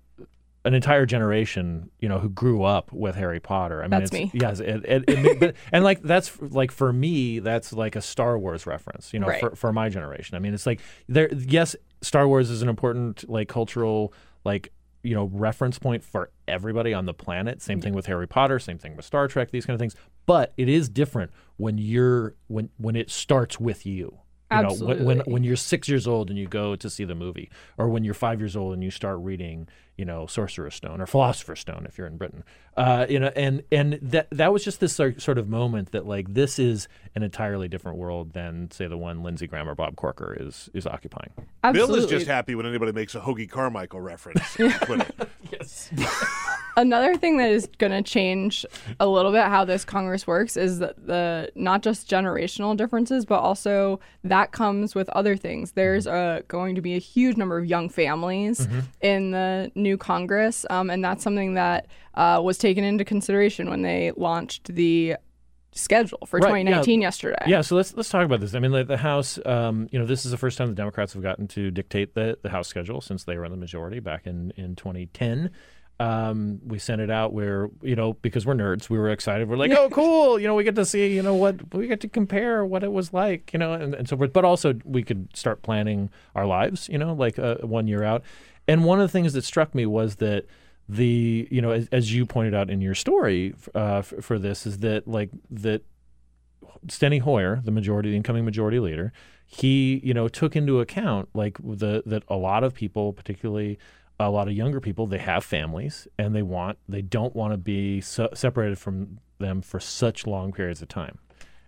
an entire generation, you know, who grew up with Harry Potter. I mean, that's it's, me. Yes, it, it, it, but, and like that's like for me, that's like a Star Wars reference, you know, right. for for my generation. I mean, it's like there. Yes, Star Wars is an important like cultural like you know reference point for everybody on the planet same thing with harry potter same thing with star trek these kind of things but it is different when you're when when it starts with you you Absolutely. know when, when when you're six years old and you go to see the movie or when you're five years old and you start reading you know sorcerer's stone or philosopher's stone if you're in britain uh, you know and and that that was just this sort of moment that like this is an entirely different world than say the one lindsey graham or bob corker is is occupying Absolutely. Bill is just happy when anybody makes a Hoagy Carmichael reference. yes Another thing that is going to change a little bit how this Congress works is that the not just generational differences, but also that comes with other things. There's a, going to be a huge number of young families in the new Congress, um, and that's something that uh, was taken into consideration when they launched the schedule for Right, 2019 yeah. yesterday. Yeah, so let's let's talk about this. I mean, like the House, um, you know, this is the first time the Democrats have gotten to dictate the the House schedule since they were in the majority back in in 2010. Um, we sent it out where you know because we're nerds, we were excited. We're like, oh, cool! You know, we get to see you know what we get to compare what it was like, you know, and, and so forth. But also we could start planning our lives, you know, like uh, one year out. And one of the things that struck me was that the you know as, as you pointed out in your story uh, f- for this is that like that Steny Hoyer, the majority, the incoming majority leader, he you know took into account like the that a lot of people, particularly a lot of younger people, they have families and they want they don't want to be so separated from them for such long periods of time.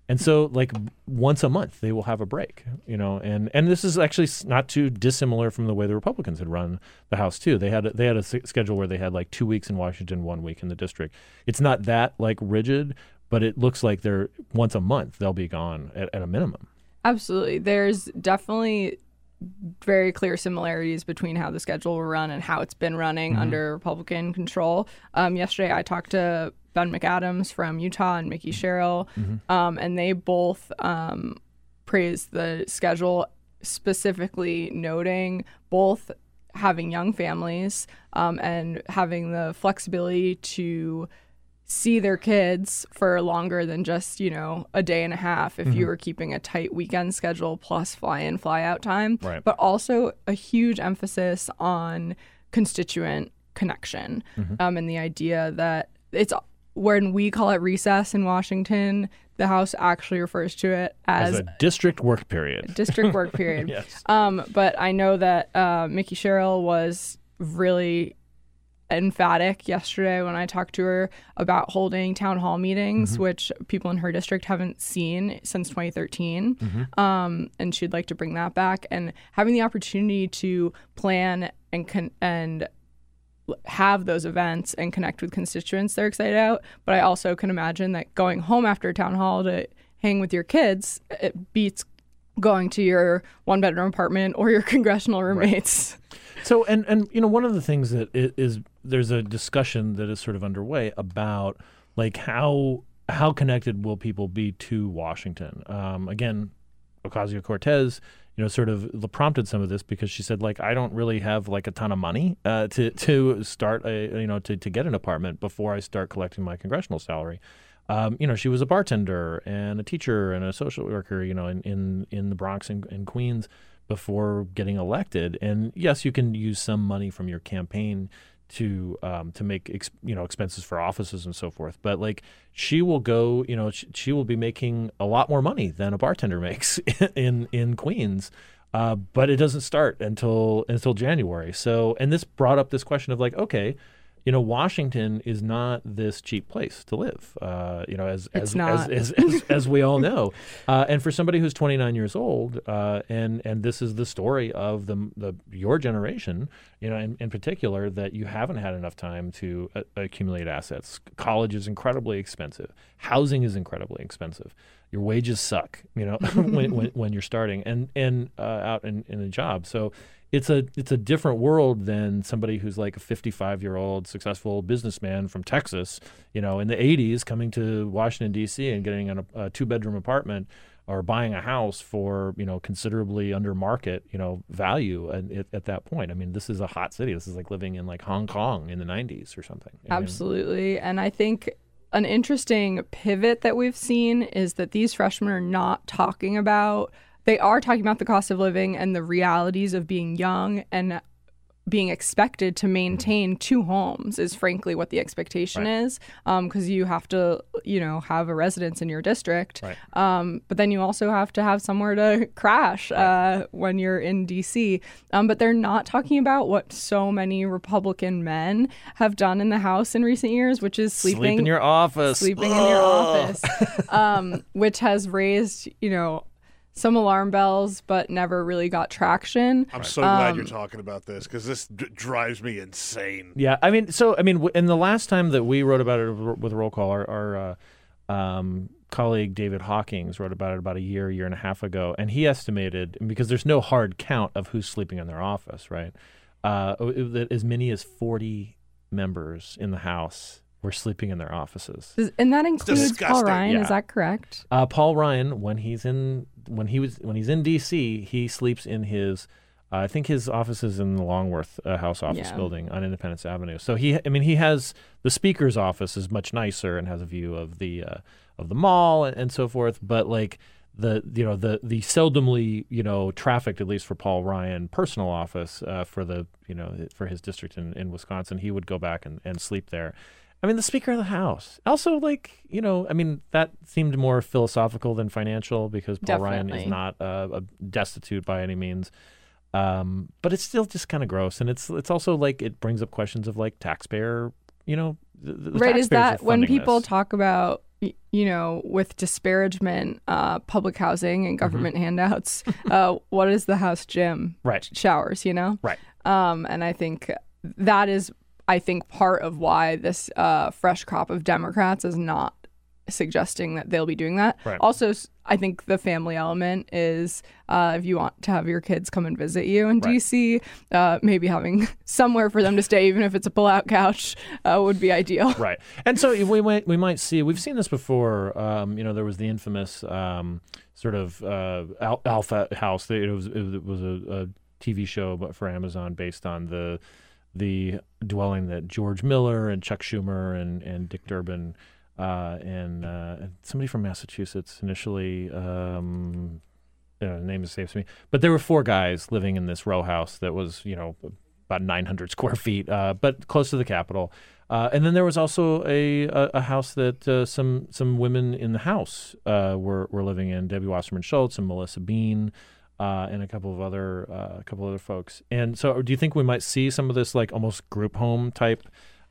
And so, like once a month, they will have a break, you know. And and this is actually not too dissimilar from the way the Republicans had run the House too. They had a, they had a schedule where they had like two weeks in Washington, one week in the district. It's not that like rigid, but it looks like they're once a month they'll be gone at, at a minimum. Absolutely. There's definitely very clear similarities between how the schedule will run and how it's been running under Republican control. Um, yesterday, I talked to Ben McAdams from Utah and Mikie Sherrill, um, and they both um, praised the schedule, specifically noting both having young families um, and having the flexibility to see their kids for longer than just you know a day and a half if you were keeping a tight weekend schedule plus fly in fly out time. Right. but also a huge emphasis on constituent connection um, and the idea that it's when we call it recess in washington the house actually refers to it As as a district work period. district work period. Yes. Um, but I know that uh, Mikie Sherrill was really emphatic yesterday when I talked to her about holding town hall meetings, which people in her district haven't seen since 2013. Um, and she'd like to bring that back and having the opportunity to plan and con- and have those events and connect with constituents they're excited out but i also can imagine that going home after a town hall to hang with your kids it beats going to your one bedroom apartment or your congressional roommates So, and and you know, one of the things that is is there's a discussion that is sort of underway about like how how connected will people be to Washington? Um, again, Ocasio Cortez, you know, sort of prompted some of this because she said like I don't really have like a ton of money uh, to to start a you know to to get an apartment before I start collecting my congressional salary. Um, you know, she was a bartender and a teacher and a social worker, you know, in in, in the Bronx and, and Queens before getting elected. And yes, you can use some money from your campaign to um, to make ex- you know expenses for offices and so forth. But like she will go, you know, she, she will be making a lot more money than a bartender makes in in Queens. Uh, but it doesn't start until until January. So, and this brought up this question of like, okay, you know, Washington is not this cheap place to live. Uh, you know, as as. As, as, as, as we all know, uh, and for somebody who's 29 years old, uh, and and this is the story of the the your generation, you know, in, in particular, that you haven't had enough time to uh, accumulate assets. College is incredibly expensive. Housing is incredibly expensive. Your wages suck, you know, when, when when you're starting and and uh, out in, in a job. So it's a it's a different world than somebody who's like a 55 year old successful businessman from Texas, you know, in the 80s coming to Washington D.C. and getting an, a two bedroom apartment or buying a house for you know considerably under market you know value at, at, at that point. I mean, this is a hot city. This is like living in like Hong Kong in the 90s or something. I mean, Absolutely. And I think an interesting pivot that we've seen is that these freshmen are not talking about, they are talking about the cost of living and the realities of being young and being expected to maintain two homes is frankly what the expectation is because you have to you know have a residence in your district Right. um, but then you also have to have somewhere to crash uh, when you're in DC. Um, but they're not talking about what so many Republican men have done in the House in recent years, which is sleeping Sleep in your office. sleeping in your office, um, which has raised you know some alarm bells, but never really got traction. I'm so glad Um, you're talking about this because this d- drives me insane. Yeah, I mean, so I mean, w- in the last time that we wrote about it with roll call, our, our uh, um, colleague David Hawkings wrote about it about a year, year and a half ago, and he estimated because there's no hard count of who's sleeping in their office, right? Uh, that as many as 40 members in the House were sleeping in their offices. Does- And that includes Paul. Ryan. Yeah. Is that correct? Uh, Paul Ryan, when he's in when he was when he's in D.C., he sleeps in his. Uh, I think his office is in the Longworth uh, House office Yeah. building on Independence Avenue. So he, I mean, he has the speaker's office is much nicer and has a view of the uh, of the mall and, and so forth. But like the you know the the seldomly you know trafficked at least for Paul Ryan personal office uh, for the you know for his district in, in Wisconsin, he would go back and, and sleep there. I mean, the Speaker of the House. Also, like, you know, I mean, that seemed more philosophical than financial because Paul Ryan is not uh, a destitute by any means. Um, but it's still just kind of gross. And it's it's also like it brings up questions of like taxpayer, you know, the, the right is that when people this. talk about you know with disparagement uh, public housing and government handouts uh, what is the house gym Mm-hmm. Right. showers you know Right. um, and i think that is i think part of why this uh, fresh crop of democrats is not suggesting that they'll be doing that Right. also I think the family element is uh, if you want to have your kids come and visit you in Right. dc uh, maybe having somewhere for them to stay even if it's a pull-out couch uh, would be ideal right. And so we might we might see we've seen this before. Um, you know, there was the infamous um, sort of uh, Al- Alpha House. It was it was a, a TV show, but for Amazon, based on the the dwelling that George Miller and Chuck Schumer and and Dick Durbin uh, and uh, somebody from Massachusetts initially. Um, uh, name escapes me, but there were four guys living in this row house that was, you know, about 900 square feet, uh, but close to the Capitol. Uh, and then there was also a a, a house that some some women in the house were were living in. Debbie Wasserman Schultz and Melissa Bean, uh, and a couple of other uh, a couple other folks. And so, do you think we might see some of this like almost group home type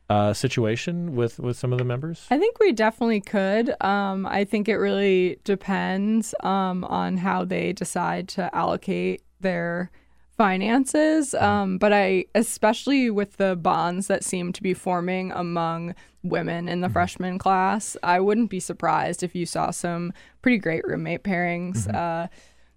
uh, situation with with some of the members? I think we definitely could. Um, I think it really depends um, on how they decide to allocate their finances. Um, but I, especially with the bonds that seem to be forming among women in the freshman class, I wouldn't be surprised if you saw some pretty great roommate pairings. Uh,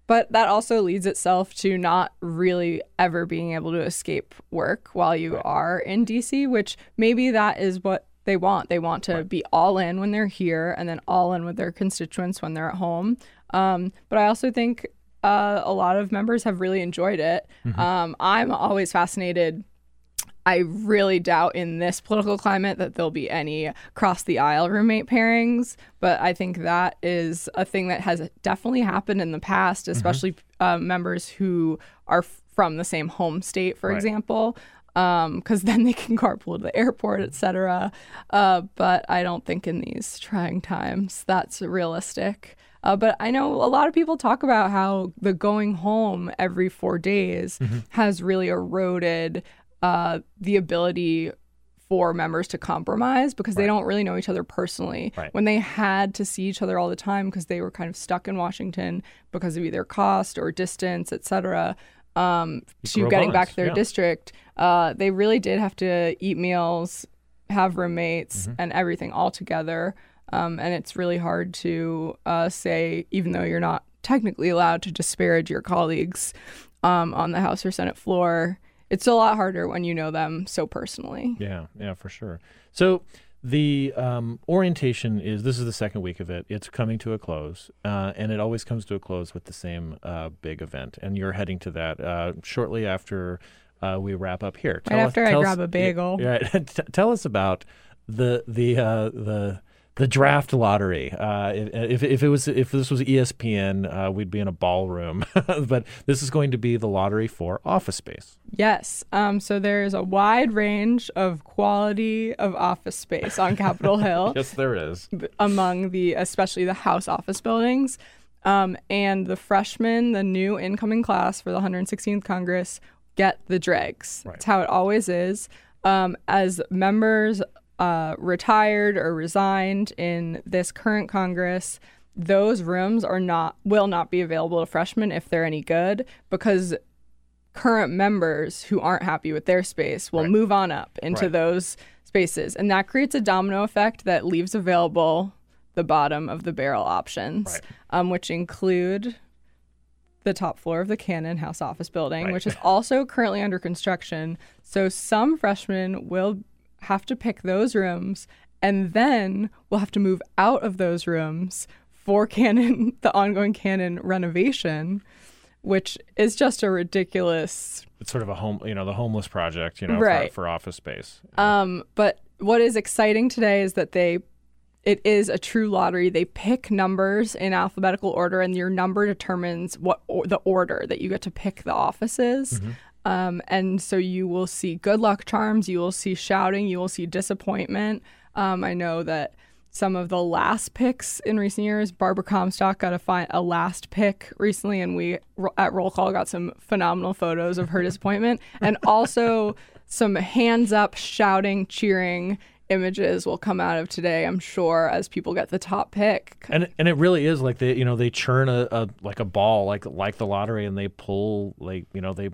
but that also leads itself to not really ever being able to escape work while you are in DC, which maybe that is what they want. They want to be all in when they're here and then all in with their constituents when they're at home. Um, but I also think uh, a lot of members have really enjoyed it. Um, I'm always fascinated. I really doubt in this political climate that there'll be any cross the aisle roommate pairings, but I think that is a thing that has definitely happened in the past, especially uh, members who are f- from the same home state, for Right. example, because then they can carpool to the airport, etc. Uh, but I don't think in these trying times that's realistic. Uh, but I know a lot of people talk about how the going home every four days has really eroded uh, the ability for members to compromise because they don't really know each other personally. Right. When they had to see each other all the time because they were kind of stuck in Washington because of either cost or distance, et cetera, um, to getting back to their yeah. district, uh, they really did have to eat meals, have roommates, Mm-hmm. and everything all together. Um, and it's really hard to uh, say, even though you're not technically allowed to disparage your colleagues um, on the House or Senate floor, it's a lot harder when you know them so personally. Yeah, yeah, for sure. So the um, orientation is this is the second week of it. It's coming to a close, uh, and it always comes to a close with the same uh, big event. And you're heading to that uh, shortly after uh, we wrap up here. Right after I tell grab a bagel. Yeah, right. Tell us about the the uh, the the draft lottery. Uh, if, if it was if this was ESPN, uh, we'd be in a ballroom. but this is going to be the lottery for office space. Yes. Um, so there's a wide range of quality of office space on Capitol Hill. Yes, there is. among the especially the house office buildings um, and the freshmen the new incoming class for the 116th congress get the dregs that's how it always is um, as members uh, retired or resigned in this current congress those rooms are not will not be available to freshmen if they're any good because current members who aren't happy with their space will move on up into Right. those spaces. And that creates a domino effect that leaves available the bottom of the barrel options, um, which include the top floor of the Cannon House office building, Right. which is also currently under construction. So some freshmen will have to pick those rooms and then we'll have to move out of those rooms for Cannon, the ongoing Cannon renovation, which is just a ridiculous It's sort of a home, you know, the homeless project, you know, Right. for, for office space. Um, but what is exciting today is that they it is a true lottery. They pick numbers in alphabetical order, and your number determines what or, the order that you get to pick the offices. Um, and so you will see good luck charms, you will see shouting, you will see disappointment. Um, I know that some of the last picks in recent years, Barbara Comstock got a, fi- a last pick recently, and we at Roll Call got some phenomenal photos of her disappointment, and also some hands up, shouting, cheering images will come out of today. I'm sure as people get the top pick. And and it really is like they, you know, they churn a, a like a ball like like the lottery, and they pull like you know they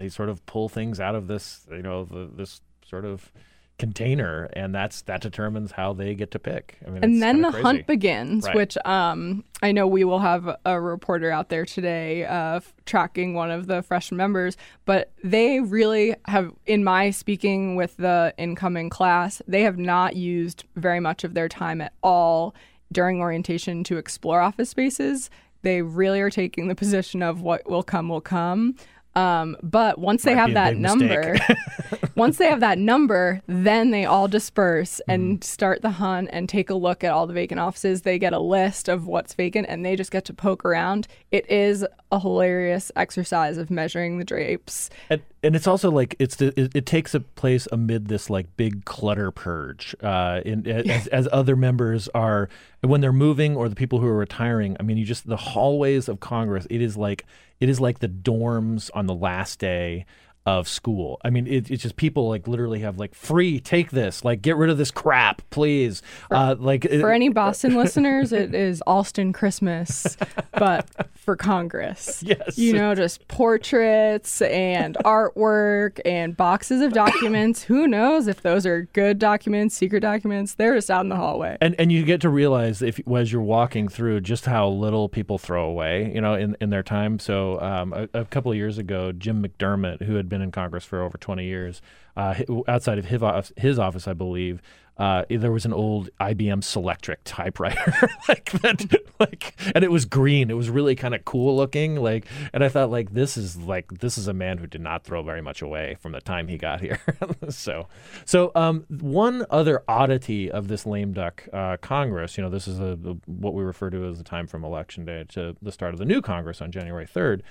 they sort of pull things out of this you know the, this sort of container, and that's that determines how they get to pick. I mean, and then the crazy. hunt begins, Right. which um, I know we will have a reporter out there today uh, f- tracking one of the freshman members. But they really have, in my speaking with the incoming class, they have not used very much of their time at all during orientation to explore office spaces. They really are taking the position of what will come will come. Um, but once they have that number, once they have that number, then they all disperse Mm-hmm. and start the hunt and take a look at all the vacant offices. They get a list of what's vacant and they just get to poke around. It is a hilarious exercise of measuring the drapes. And, and it's also like it's the, it, it takes a place amid this like big clutter purge. Uh, in, as, as other members are when they're moving or the people who are retiring. I mean, you just the hallways of Congress. It is like it is like the dorms on the last day of school. I mean, it, it's just people like literally have like free take this, like get rid of this crap, please. Uh, like it- For any Boston listeners, it is Allston Christmas, but for Congress. Yes. You know, just portraits and artwork and boxes of documents. Who knows if those are good documents, secret documents? They're just out in the hallway. And and you get to realize if as you're walking through just how little people throw away, you know, in, in their time. So um, a, a couple of years ago, Jim McDermott, who had been in Congress for over 20 years, uh, outside of his office, I believe. Uh, there was an old IBM Selectric typewriter like that, like, and it was green. It was really kind of cool looking, like, and I thought like this is like this is a man who did not throw very much away from the time he got here. so, so um, one other oddity of this lame duck uh, Congress, you know, this is a, the, what we refer to as the time from election day to the start of the new Congress on January third,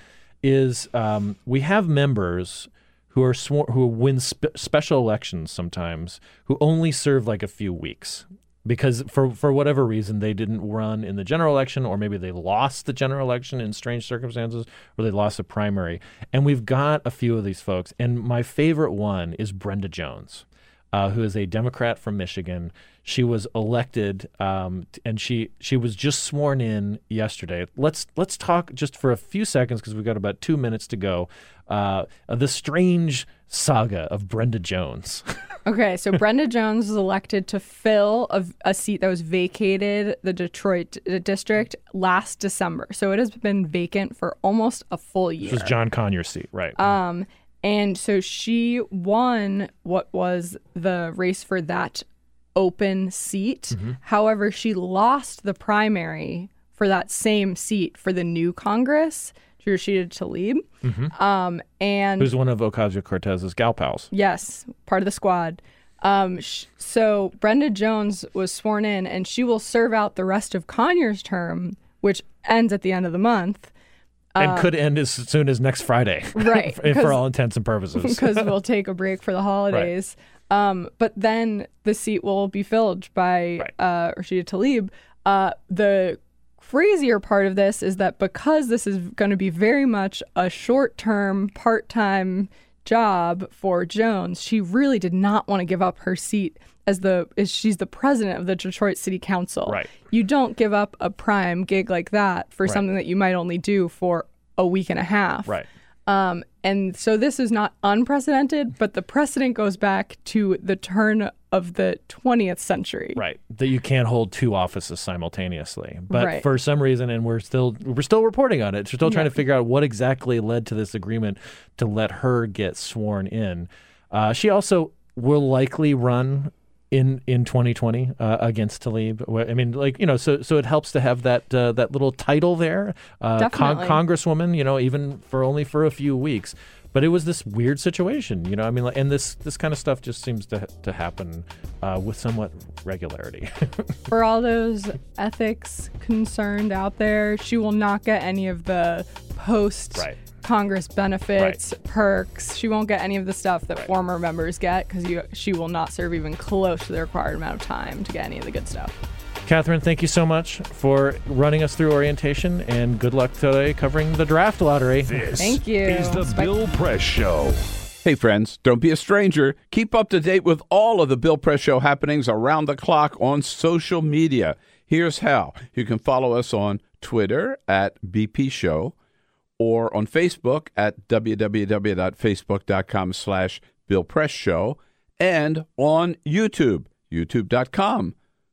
is um, we have members who are swor- who win spe- special elections sometimes who only serve like a few weeks because for for whatever reason they didn't run in the general election or maybe they lost the general election in strange circumstances or they lost a primary. And we've got a few of these folks. And my favorite one is Brenda Jones uh, who is a Democrat from Michigan. She was elected, um, and she she was just sworn in yesterday. Let's let's talk just for a few seconds because we've got about two minutes to go. Uh, the strange saga of Brenda Jones. Okay, so Brenda Jones was elected to fill a, a seat that was vacated, the Detroit district, last December. So it has been vacant for almost a full year. This was John Conyers' seat, right? Um, and so she won what was the race for that open seat. Mm-hmm. However, she lost the primary for that same seat for the new Congress to Rashida Tlaib. Um, and Mm-hmm. Who's one of Ocasio Cortez's gal pals? Yes, part of the squad. Um, sh- so Brenda Jones was sworn in, and she will serve out the rest of Conyers' term, which ends at the end of the month. And could end as soon as next Friday, Uh, Right, for, all intents and purposes. because we'll take a break for the holidays. Um, but then the seat will be filled by Right. uh, Rashida Tlaib. Uh, the crazier part of this is that because this is going to be very much a short term, part time job for Jones, she really did not want to give up her seat as the as she's the president of the Detroit City Council. Right. You don't give up a prime gig like that for something that you might only do for a week and a half. right. Um, and so this is not unprecedented, but the precedent goes back to the turn of the 20th century. Right. That you can't hold two offices simultaneously. But Right. for some reason and we're still we're still reporting on it. We're still trying Yeah. to figure out what exactly led to this agreement to let her get sworn in. Uh, she also will likely run in in 2020 uh, against Tlaib. I mean, like you know, so so it helps to have that uh, that little title there, uh, con- congresswoman. You know, even for only for a few weeks. But it was this weird situation, you know. I mean, like, and this this kind of stuff just seems to to happen uh, with somewhat regularity. For all those ethics concerned out there, she will not get any of the post Right. Congress benefits, perks. She won't get any of the stuff that former members get because she will not serve even close to the required amount of time to get any of the good stuff. Katherine, thank you so much for running us through orientation, and good luck today covering the draft lottery. This Thank you. is the Spike- Bill Press Show. Hey, friends, don't be a stranger. Keep up to date with all of the Bill Press Show happenings around the clock on social media. Here's how you can follow us on Twitter at BP Show or on Facebook at www.facebook.com slash Bill Press Show and on YouTube, youtube.com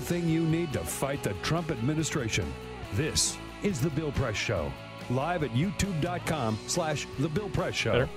Everything you need to fight the Trump administration. This is the Bill Press Show. Live at youtube.com slash the Bill Press Show. Better.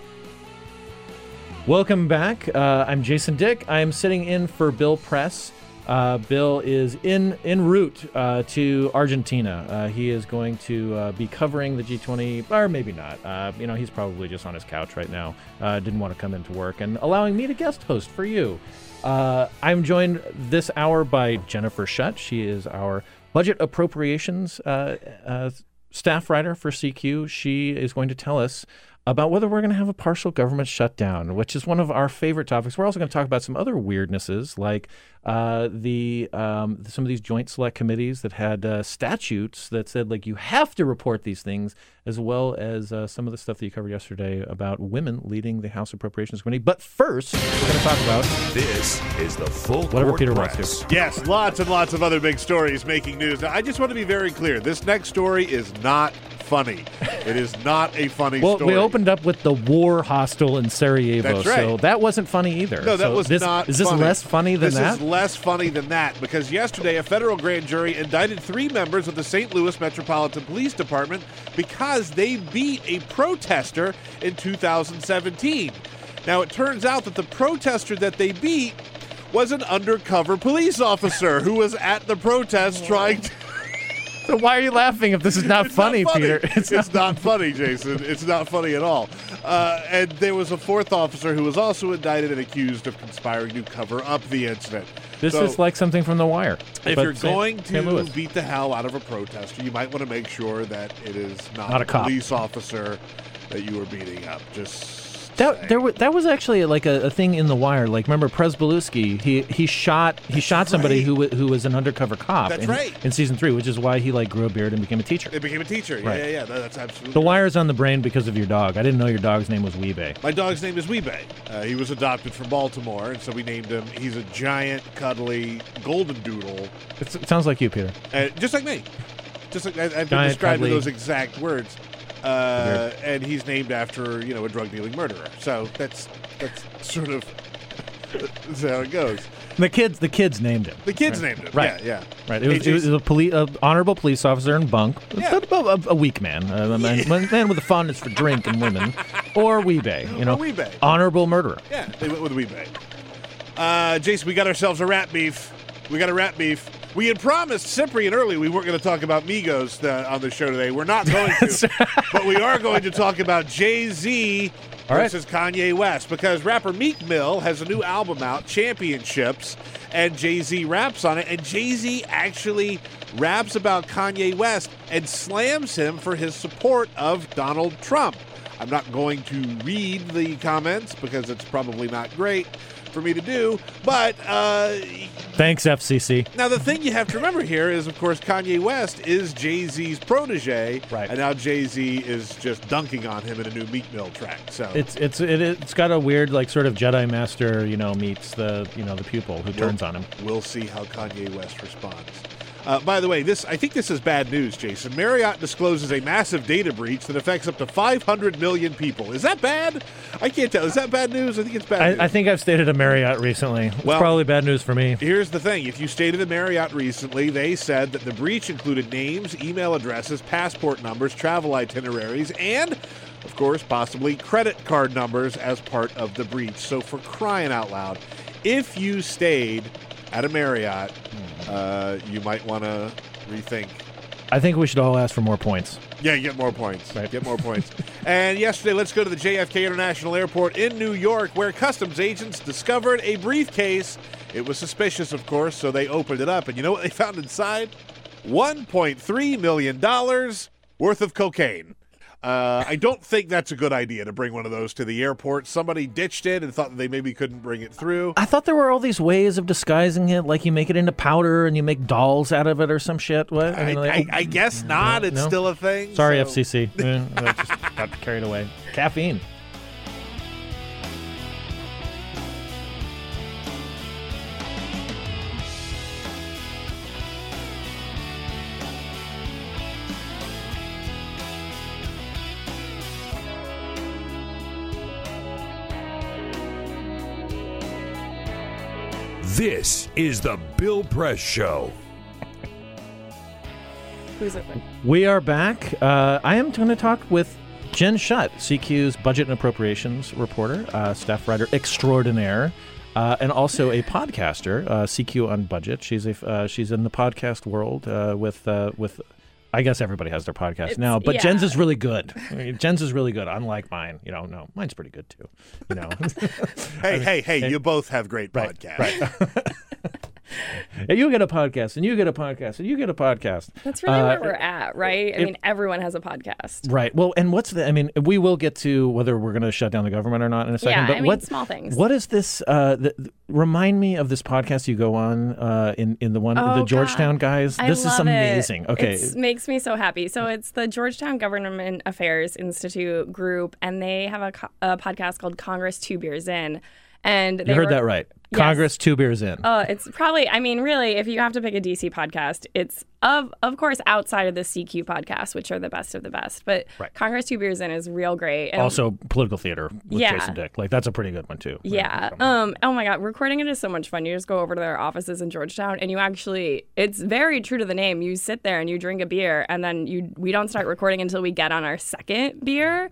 Welcome back. Uh, I'm Jason Dick. I am sitting in for Bill Press. Uh, Bill is in en route uh, to Argentina. Uh, he is going to uh, be covering the G20, or maybe not. Uh, you know, he's probably just on his couch right now. Didn't want to come into work and allowing me to guest host for you. Uh, I'm joined this hour by Jennifer Shutt. She is our budget appropriations uh, uh, staff writer for CQ. She is going to tell us about whether we're going to have a partial government shutdown, which is one of our favorite topics. We're also going to talk about some other weirdnesses, like uh, the um, some of these joint select committees that had uh, statutes that said like you have to report these things, as well as uh, some of the stuff that you covered yesterday about women leading the House Appropriations Committee. But first, we're going to talk about This is the full Whatever court Peter wants to. Yes, lots and lots of other big stories making news. Now, I just want to be very clear. This next story is not funny. It is not a funny Well, story. we opened up with the war hostel in Sarajevo, right. so that wasn't funny either. No, that So was this, not. Is this funny. less funny than that? this that? is less funny than that because yesterday a federal grand jury indicted three members of the St. Louis Metropolitan Police Department because they beat a protester in 2017. Now it turns out that the protester that they beat was an undercover police officer who was at the protest trying to So why are you laughing if this is not, It's funny, not funny, Peter? It's, not. funny, Jason. It's not funny at all. Uh, and there was a fourth officer who was also indicted and accused of conspiring to cover up the incident. This So- is like something from The Wire. If you're St. going St. to Louis. beat the hell out of a protester, you might want to make sure that it is not, Not a cop. police officer that you are beating up. Just That there was that was actually like a, a thing in the wire. Like remember Prez Belusky, he he shot he shot somebody right. who who was an undercover cop. That's in, right. In season three, which is why he like grew a beard and became a teacher. it became a teacher. Yeah, Right. yeah, yeah. That- That's absolutely. The right. wire's on the brain because of your dog. I didn't know your dog's name was Wee-Bey. My dog's name is Wee-Bey. Uh, he was adopted from Baltimore, and so we named him. He's a giant, cuddly golden doodle, It's, it sounds like you, Peter. uh, just like me. Just like I, I've been Giant, described in cuddly. those exact words. Uh, and he's named after you know a drug dealing murderer. So that's that's sort of that's how it goes. The kids the kids named him. The kids Right. named him. Right. Yeah, yeah. Right. It was, it was a, poli- a honorable police officer in Bunk. Yeah. A, a, a weak man. A man, a man with a fondness for drink and women. Or Wee-Bey. You know. Wee-Bey. Honorable murderer. Yeah, they went with Wee-Bey. Uh, Jason, we got ourselves a rat beef. We got a rat beef. We had promised Cyprian early we weren't going to talk about Migos uh, on the show today. We're not going to, but we are going to talk about Jay Z All right. versus Kanye West because rapper Meek Mill has a new album out, Championships, and Jay Z raps on it. And Jay Z actually raps about Kanye West and slams him for his support of Donald Trump. I'm not going to read the comments because it's probably not great for me to do, but uh, Thanks, FCC. now, the thing you have to remember here is, of course, Kanye West is Jay Z's protege, Right. And now Jay Z is just dunking on him in a new Meek Mill track. So It's it's it, it's got a weird like sort of Jedi Master, you know, meets the you know the pupil who turns on him. We'll see how Kanye West responds. Uh, by the way, this I think this is bad news, Jason. Marriott discloses a massive data breach that affects up to 500 million people. Is that bad? I can't tell. Is that bad news? I think it's bad. news. I, I think I've stayed at a Marriott recently. It's Well- probably bad news for me. Here's the thing if you stayed at a Marriott recently, they said that the breach included names, email addresses, passport numbers, travel itineraries, and, of course, possibly credit card numbers as part of the breach. So, for crying out loud, if you stayed at a Marriott, uh, you might want to rethink I think we should all ask for more points. yeah, get more points. Right. Get more points. and yesterday, let's go to the JFK International Airport in New York, where customs agents discovered a briefcase. It was suspicious, of course, so they opened it up, and you know what they found inside? $1.3 million worth of cocaine. Uh, I don't think that's a good idea to bring one of those to the airport. Somebody ditched it and thought that they maybe couldn't bring it through. I thought there were all these ways of disguising it, like you make it into powder and you make dolls out of it or some shit. What? I, mean, like- I, I guess not. It's No? still a thing. Sorry, so- FCC. I just got carried away. Caffeine. This is the Bill Press Show. Who's it? We are back. Uh, I am going to talk with Jen Shutt, CQ's budget and appropriations reporter, uh, staff writer extraordinaire, uh, and also a podcaster. Uh, CQ on budget. She's a uh, she's in the podcast world uh, with uh, with. I guess everybody has their podcast It's- now, but yeah. Jen's is really good. I mean, Jen's is really good, unlike mine. You know, no, mine's pretty good too. You know, Hey, hey, hey, you both have great Right, podcasts. and you get a podcast, and you get a podcast, and you get a podcast. That's really Uh, where we're at, right? I it- mean, everyone has a podcast. Right. Well, and what's the? I mean, we will get to whether we're going to shut down the government or not in a second. Yeah, but I mean, what small things. What is this? Uh, the, remind me of this podcast you go on uh, in in the one Oh, the Georgetown God. guys. I this is amazing. It. Okay. It makes me so happy. So it's the Georgetown Government Affairs Institute group, and they have a, co- a podcast called Congress Two Beers In. And you heard were- that right. Yes. Congress two beers in. Uh, it's probably. I mean, really, if you have to pick a DC podcast, it's of of course outside of the CQ podcast, which are the best of the best. But Right. Congress Two Beers In is real great. And also, political theater with Yeah. Jason Dick. Like that's a pretty good one too. Yeah. Um. Oh my God. Recording it is so much fun. You just go over to their offices in Georgetown, and you actually, it's very true to the name. You sit there and you drink a beer, and then you we don't start recording until we get on our second beer.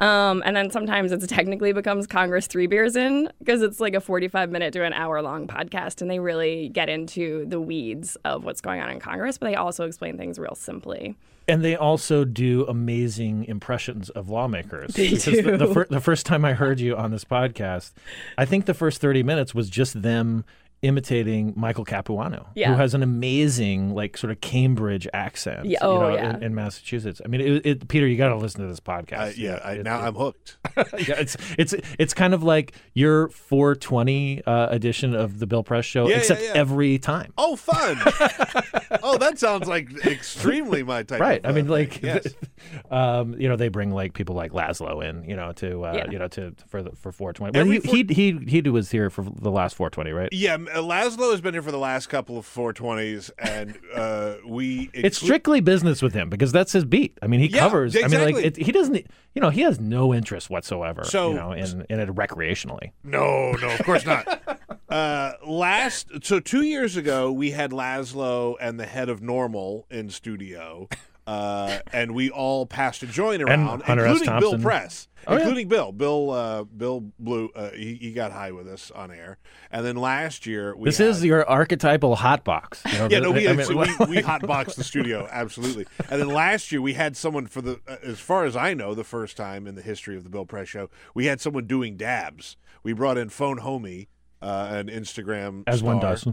Um, and then sometimes it's technically becomes Congress three beers in because it's like a 45 minute to an hour long podcast. And they really get into the weeds of what's going on in Congress, but they also explain things real simply. And they also do amazing impressions of lawmakers. They because do. The, the, fir- the first time I heard you on this podcast, I think the first 30 minutes was just them imitating Michael Capuano, Yeah. who has an amazing, like, sort of Cambridge accent Yeah, you oh, know, yeah. in, in Massachusetts. I mean, it, it, Peter, you got to listen to this podcast. Uh, yeah, I, It- now it- I'm hooked. yeah, it's it's it's kind of like your 420 uh, edition of the Bill Press show, Yeah, yeah, except yeah. every time. Oh, fun! oh, that sounds like extremely my type. right. Of, I mean, like, yes. um, you know, they bring like people like Laszlo in, you know, to uh, Yeah. you know to for the, for 420. Well, Every he, he he he was here for the last 420, right? Yeah, m- Laszlo has been here for the last couple of 420s, and uh, we. It's strictly business with him because that's his beat. I mean, he Yeah, covers. I mean, like it, he doesn't. You know, he has no interest whatsoever. So- you know, in in it recreationally. No, no, of course not. uh, last, so two years ago, we had Laszlo and the head of NORML in studio, uh, and we all passed a joint around, including Bill Press, Oh, yeah. including Bill. Bill, uh, Bill Blue, uh, he, he got high with us on air, and then last year we This had- is your archetypal hot box. you know, yeah, no, we, I mean, we, we hotboxed the studio absolutely. And then last year we had someone for the, uh, as far as I know, the first time in the history of the Bill Press Show, we had someone doing dabs. We brought in Phone Homie, uh, an Instagram as one star, does.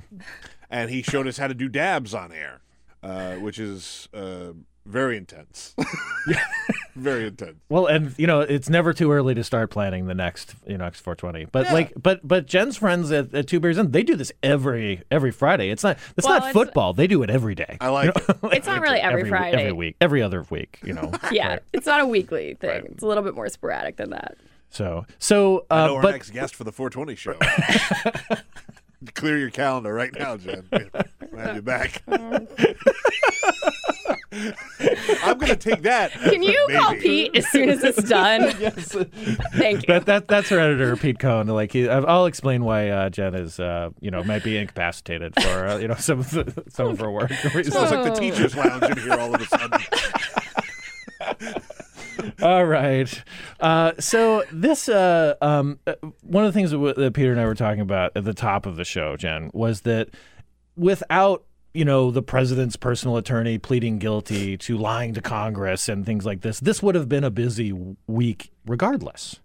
and he showed us how to do dabs on air, uh, which is uh, very intense. Yeah, very intense. Well, and you know, it's never too early to start planning the next, you know, next 420. But Yeah. like, but but Jen's friends at, at Two Beers In, they do this every every Friday. It's not it's Well, not it's- football. They do it every day. I like it. It's not really every, Friday. every week, every other week. You know. Yeah, Right. it's not a weekly thing. It's a little bit more sporadic than that. So so, I uh, know our but next guest for the 420 show. Clear your calendar right now, Jen. We'll have you back. I'm going to take that. Can a you call. Pete as soon as it's done? yes. Thank you. That, that that's her editor, Pete Cohn. Like he, I'll explain why uh, Jen is, uh, you know, might be incapacitated for uh, you know some of the, some of her work. reasons. Smells like the teachers' lounge in here all of a sudden. All right. Uh, so this uh, um, uh, one of the things that, w- that Peter and I were talking about at the top of the show, Jen, was that without you know the president's personal attorney pleading guilty to lying to Congress and things like this, this would have been a busy week regardless.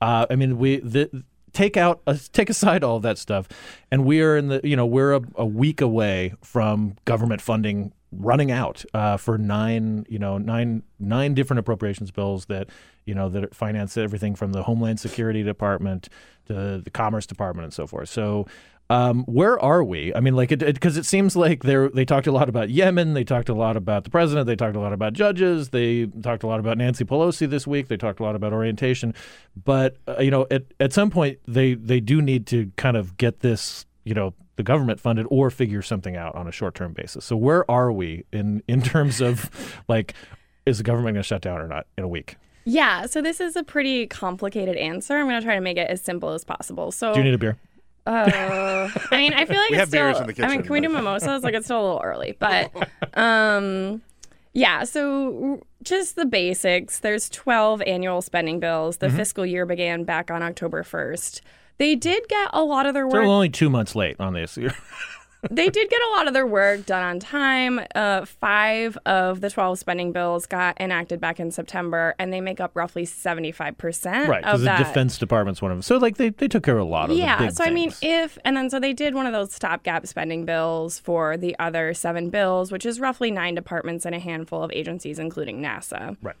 Uh, I mean, we the, take out uh, take aside all that stuff, and we are in the you know we're a, a week away from government funding running out uh, for nine you know nine nine different appropriations bills that you know that finance everything from the Homeland Security Department to the Commerce Department and so forth. So. Um, where are we? I mean, like, it because it, seems like they they talked a lot about Yemen, they talked a lot about the president, they talked a lot about judges, they talked a lot about Nancy Pelosi this week, they talked a lot about orientation, but uh, you know, at at some point they they do need to kind of get this, you know, the government funded or figure something out on a short term basis. So where are we in in terms of like, is the government going to shut down or not in a week? Yeah, so this is a pretty complicated answer. I'm going to try to make it as simple as possible. So Do you need a beer? Uh, I mean, I feel like We it's still. the I mean, kitchen, can we do mimosas? Like it's still a little early, but um, yeah. So just the basics. There's 12 annual spending bills. Mm-hmm. The fiscal year began back on October 1st. They did get a lot of their work. They're only two months late on this. they did get a lot of their work done on time. Uh, five of the 12 spending bills got enacted back in September, and they make up roughly 75% right, of because the that. Defense Department's one of them. So like they, they took care of a lot of yeah so i mean if and then so they did one of those stopgap spending bills for the other seven bills which is roughly nine departments and a handful of agencies including nasa right.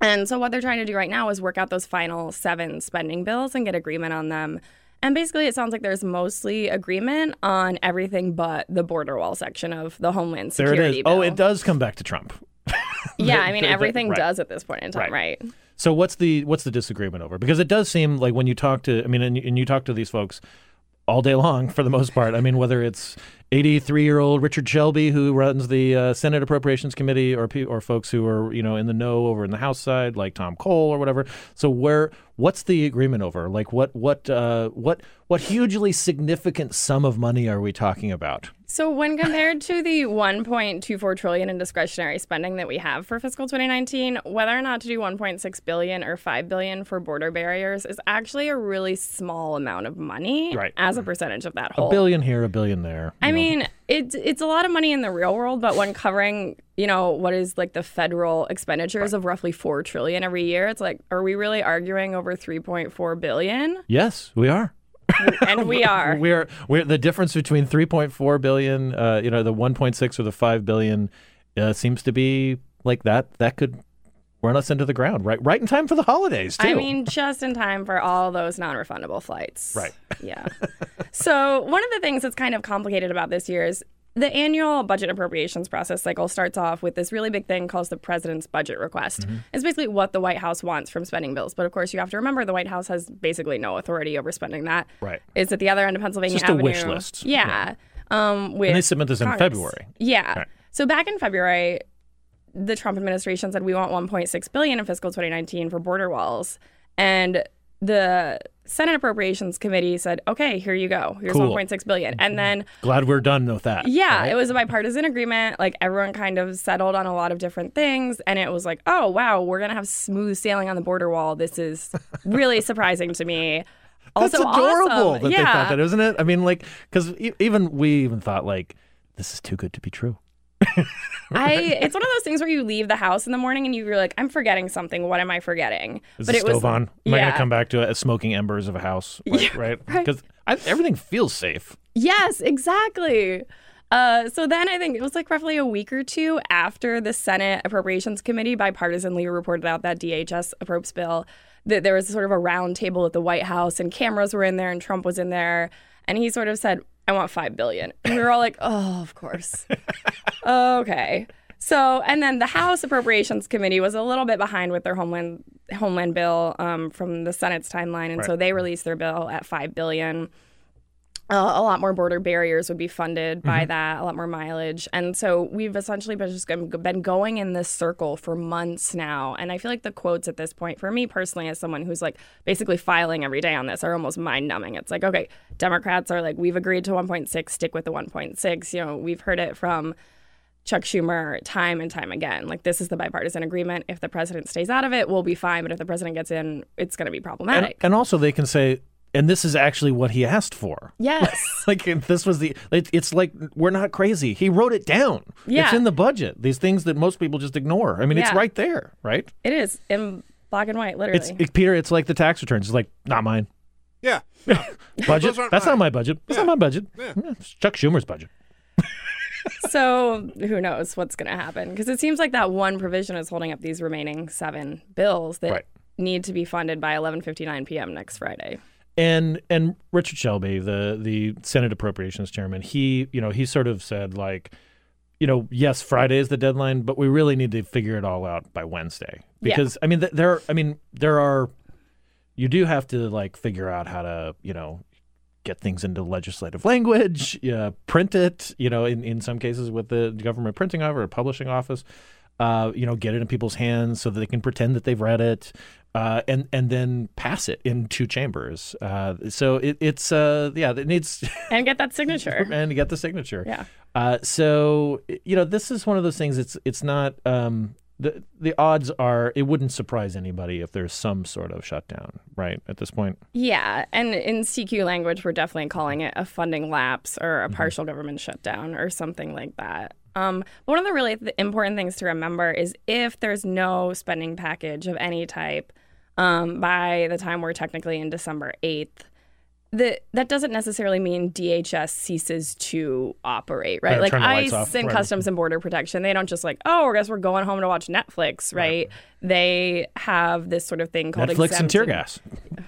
and so what they're trying to do right now is work out those final seven spending bills and get agreement on them and basically it sounds like there's mostly agreement on everything but the border wall section of the homeland Security. There it is. bill Oh, it does come back to Trump. yeah i mean That- that- everything right. does at this point in time right. So what's the what's the disagreement over? Because it does seem like when you talk to, I mean, and, and you talk to these folks all day long for the most part. I mean, whether it's 83 year old Richard Shelby who runs the uh, Senate Appropriations Committee, or or folks who are you know in the know over in the House side, like Tom Cole or whatever. So where what's the agreement over? Like what what uh, what what hugely significant sum of money are we talking about? So when compared to the 1.24 trillion in discretionary spending that we have for fiscal 2019, whether or not to do 1.6 billion or 5 billion for border barriers is actually a really small amount of money Right. as a percentage of that whole. A billion here, a billion there. I know. mean, it's it's a lot of money in the real world, but when covering, you know, what is like the federal expenditures of roughly 4 trillion every year, it's like are we really arguing over 3.4 billion? yes, we are. And we are. We're we're the difference between 3.4 billion, uh, you know, the 1.6 or the 5 billion, uh, seems to be like that. That could run us into the ground, right? Right in time for the holidays, too. I mean, just in time for all those non-refundable flights. Right. Yeah. so one of the things that's kind of complicated about this year is the annual budget appropriations process cycle starts off with this really big thing called the president's budget request. Mm-hmm. It's basically what the White House wants from spending bills. But of course, you have to remember the White House has basically no authority over spending that. Right. It's at the other end of Pennsylvania just a Avenue. wish list. Yeah. Um, with and they submit this in February. Yeah. Right. So back in February, the Trump administration said we want 1.6 billion in fiscal 2019 for border walls, and the Senate Appropriations Committee said, "Okay, here you go. Here's Cool. 1.6 billion." And mm-hmm. then Glad we're done with that. yeah, right? it was a bipartisan agreement. Like everyone kind of settled on a lot of different things, and it was like, "Oh wow, we're gonna have smooth sailing on the border wall." This is really surprising to me. Also That's adorable awesome. that yeah. they thought that, isn't it? I mean, like, because even we even thought like, this is too good to be true. I it's one of those things where you leave the house in the morning and you're like, I'm forgetting something. What am I forgetting? Is but the it was stove on? Am I yeah. going to come back to it as smoking embers of a house? Like, Yeah, right? right. Because everything feels safe. Yes, exactly. Uh, so then I think it was like roughly a week or two after the Senate Appropriations Committee bipartisanly reported out that DHS approps bill that there was sort of a round table at the White House and cameras were in there and Trump was in there and he sort of said, I want five billion. And we were all like, oh, of course. okay. So, and then the House Appropriations Committee was a little bit behind with their homeland homeland bill um, from the Senate's timeline, and so they released their bill at five billion. Uh, a lot more border barriers would be funded by that, a lot more mileage, and so we've essentially been just been been going in this circle for months now. And I feel like the quotes at this point, for me personally, as someone who's like basically filing every day on this, are almost mind numbing. It's like, okay, Democrats are like, we've agreed to 1.6, stick with the 1.6. You know, we've heard it from Chuck Schumer time and time again. Like, this is the bipartisan agreement. If the president stays out of it, we'll be fine. But if the president gets in, it's going to be And, problematic. and also, they can say, and this is actually what he asked for. yes. Like this was the, it, it's like we're not crazy. He wrote it down. Yeah. It's in the budget. These things that most people just ignore. I mean, it's right there, right? It is in black and white, literally. It's it, Peter. It's like the tax returns. It's like not mine. Yeah. Budget. That's mine. not my budget. That's not my budget. Yeah, it's Chuck Schumer's budget. so who knows what's going to happen? Because it seems like that one provision is holding up these remaining seven bills that Right. need to be funded by 11:59 p.m. next Friday. And and Richard Shelby, the the Senate Appropriations Chairman, he you know he sort of said like, you know, yes, Friday is the deadline, but we really need to figure it all out by Wednesday Yeah. because I mean th- there I mean there are you do have to like figure out how to you know get things into legislative language, yeah, print it, you know, in, in some cases with the government printing office or publishing office, uh, you know, get it in people's hands so that they can pretend that they've read it, uh, and and then pass it in two chambers. Uh, so it, it's uh, yeah, it needs And get that signature. and get the signature. Yeah. Uh, so you know, this is one of those things. It's it's not. Um, the the odds are it wouldn't surprise anybody if there's some sort of shutdown right at this point. Yeah, and in CQ language, we're definitely calling it a funding lapse or a partial government shutdown or something like that. Um, but one of the really th- important things to remember is if there's no spending package of any type um, by the time we're technically in December 8th, the, that doesn't necessarily mean DHS ceases to operate, right? Yeah, like ICE and right. Customs and Border Protection, they don't just like, oh, I guess we're going home to watch Netflix, right? They have this sort of thing called Netflix and exempt tear gas.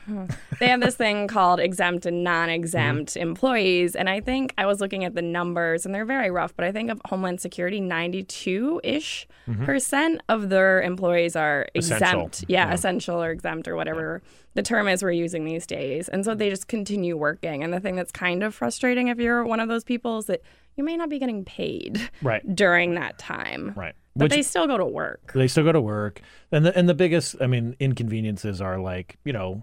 they have this thing called exempt and non-exempt Mm-hmm. employees and i think i was looking at the numbers and they're very rough but i think of homeland security 92-ish percent of their employees are Mm-hmm. Essential. exempt yeah, Yeah. essential or exempt or whatever the term is we're using these days and so they just continue working and the thing that's kind of frustrating if you're one of those people is that you may not be getting paid Right. during that time Right. but Which- they still go to work They still go to work, and the and the biggest, I mean, inconveniences are like you know,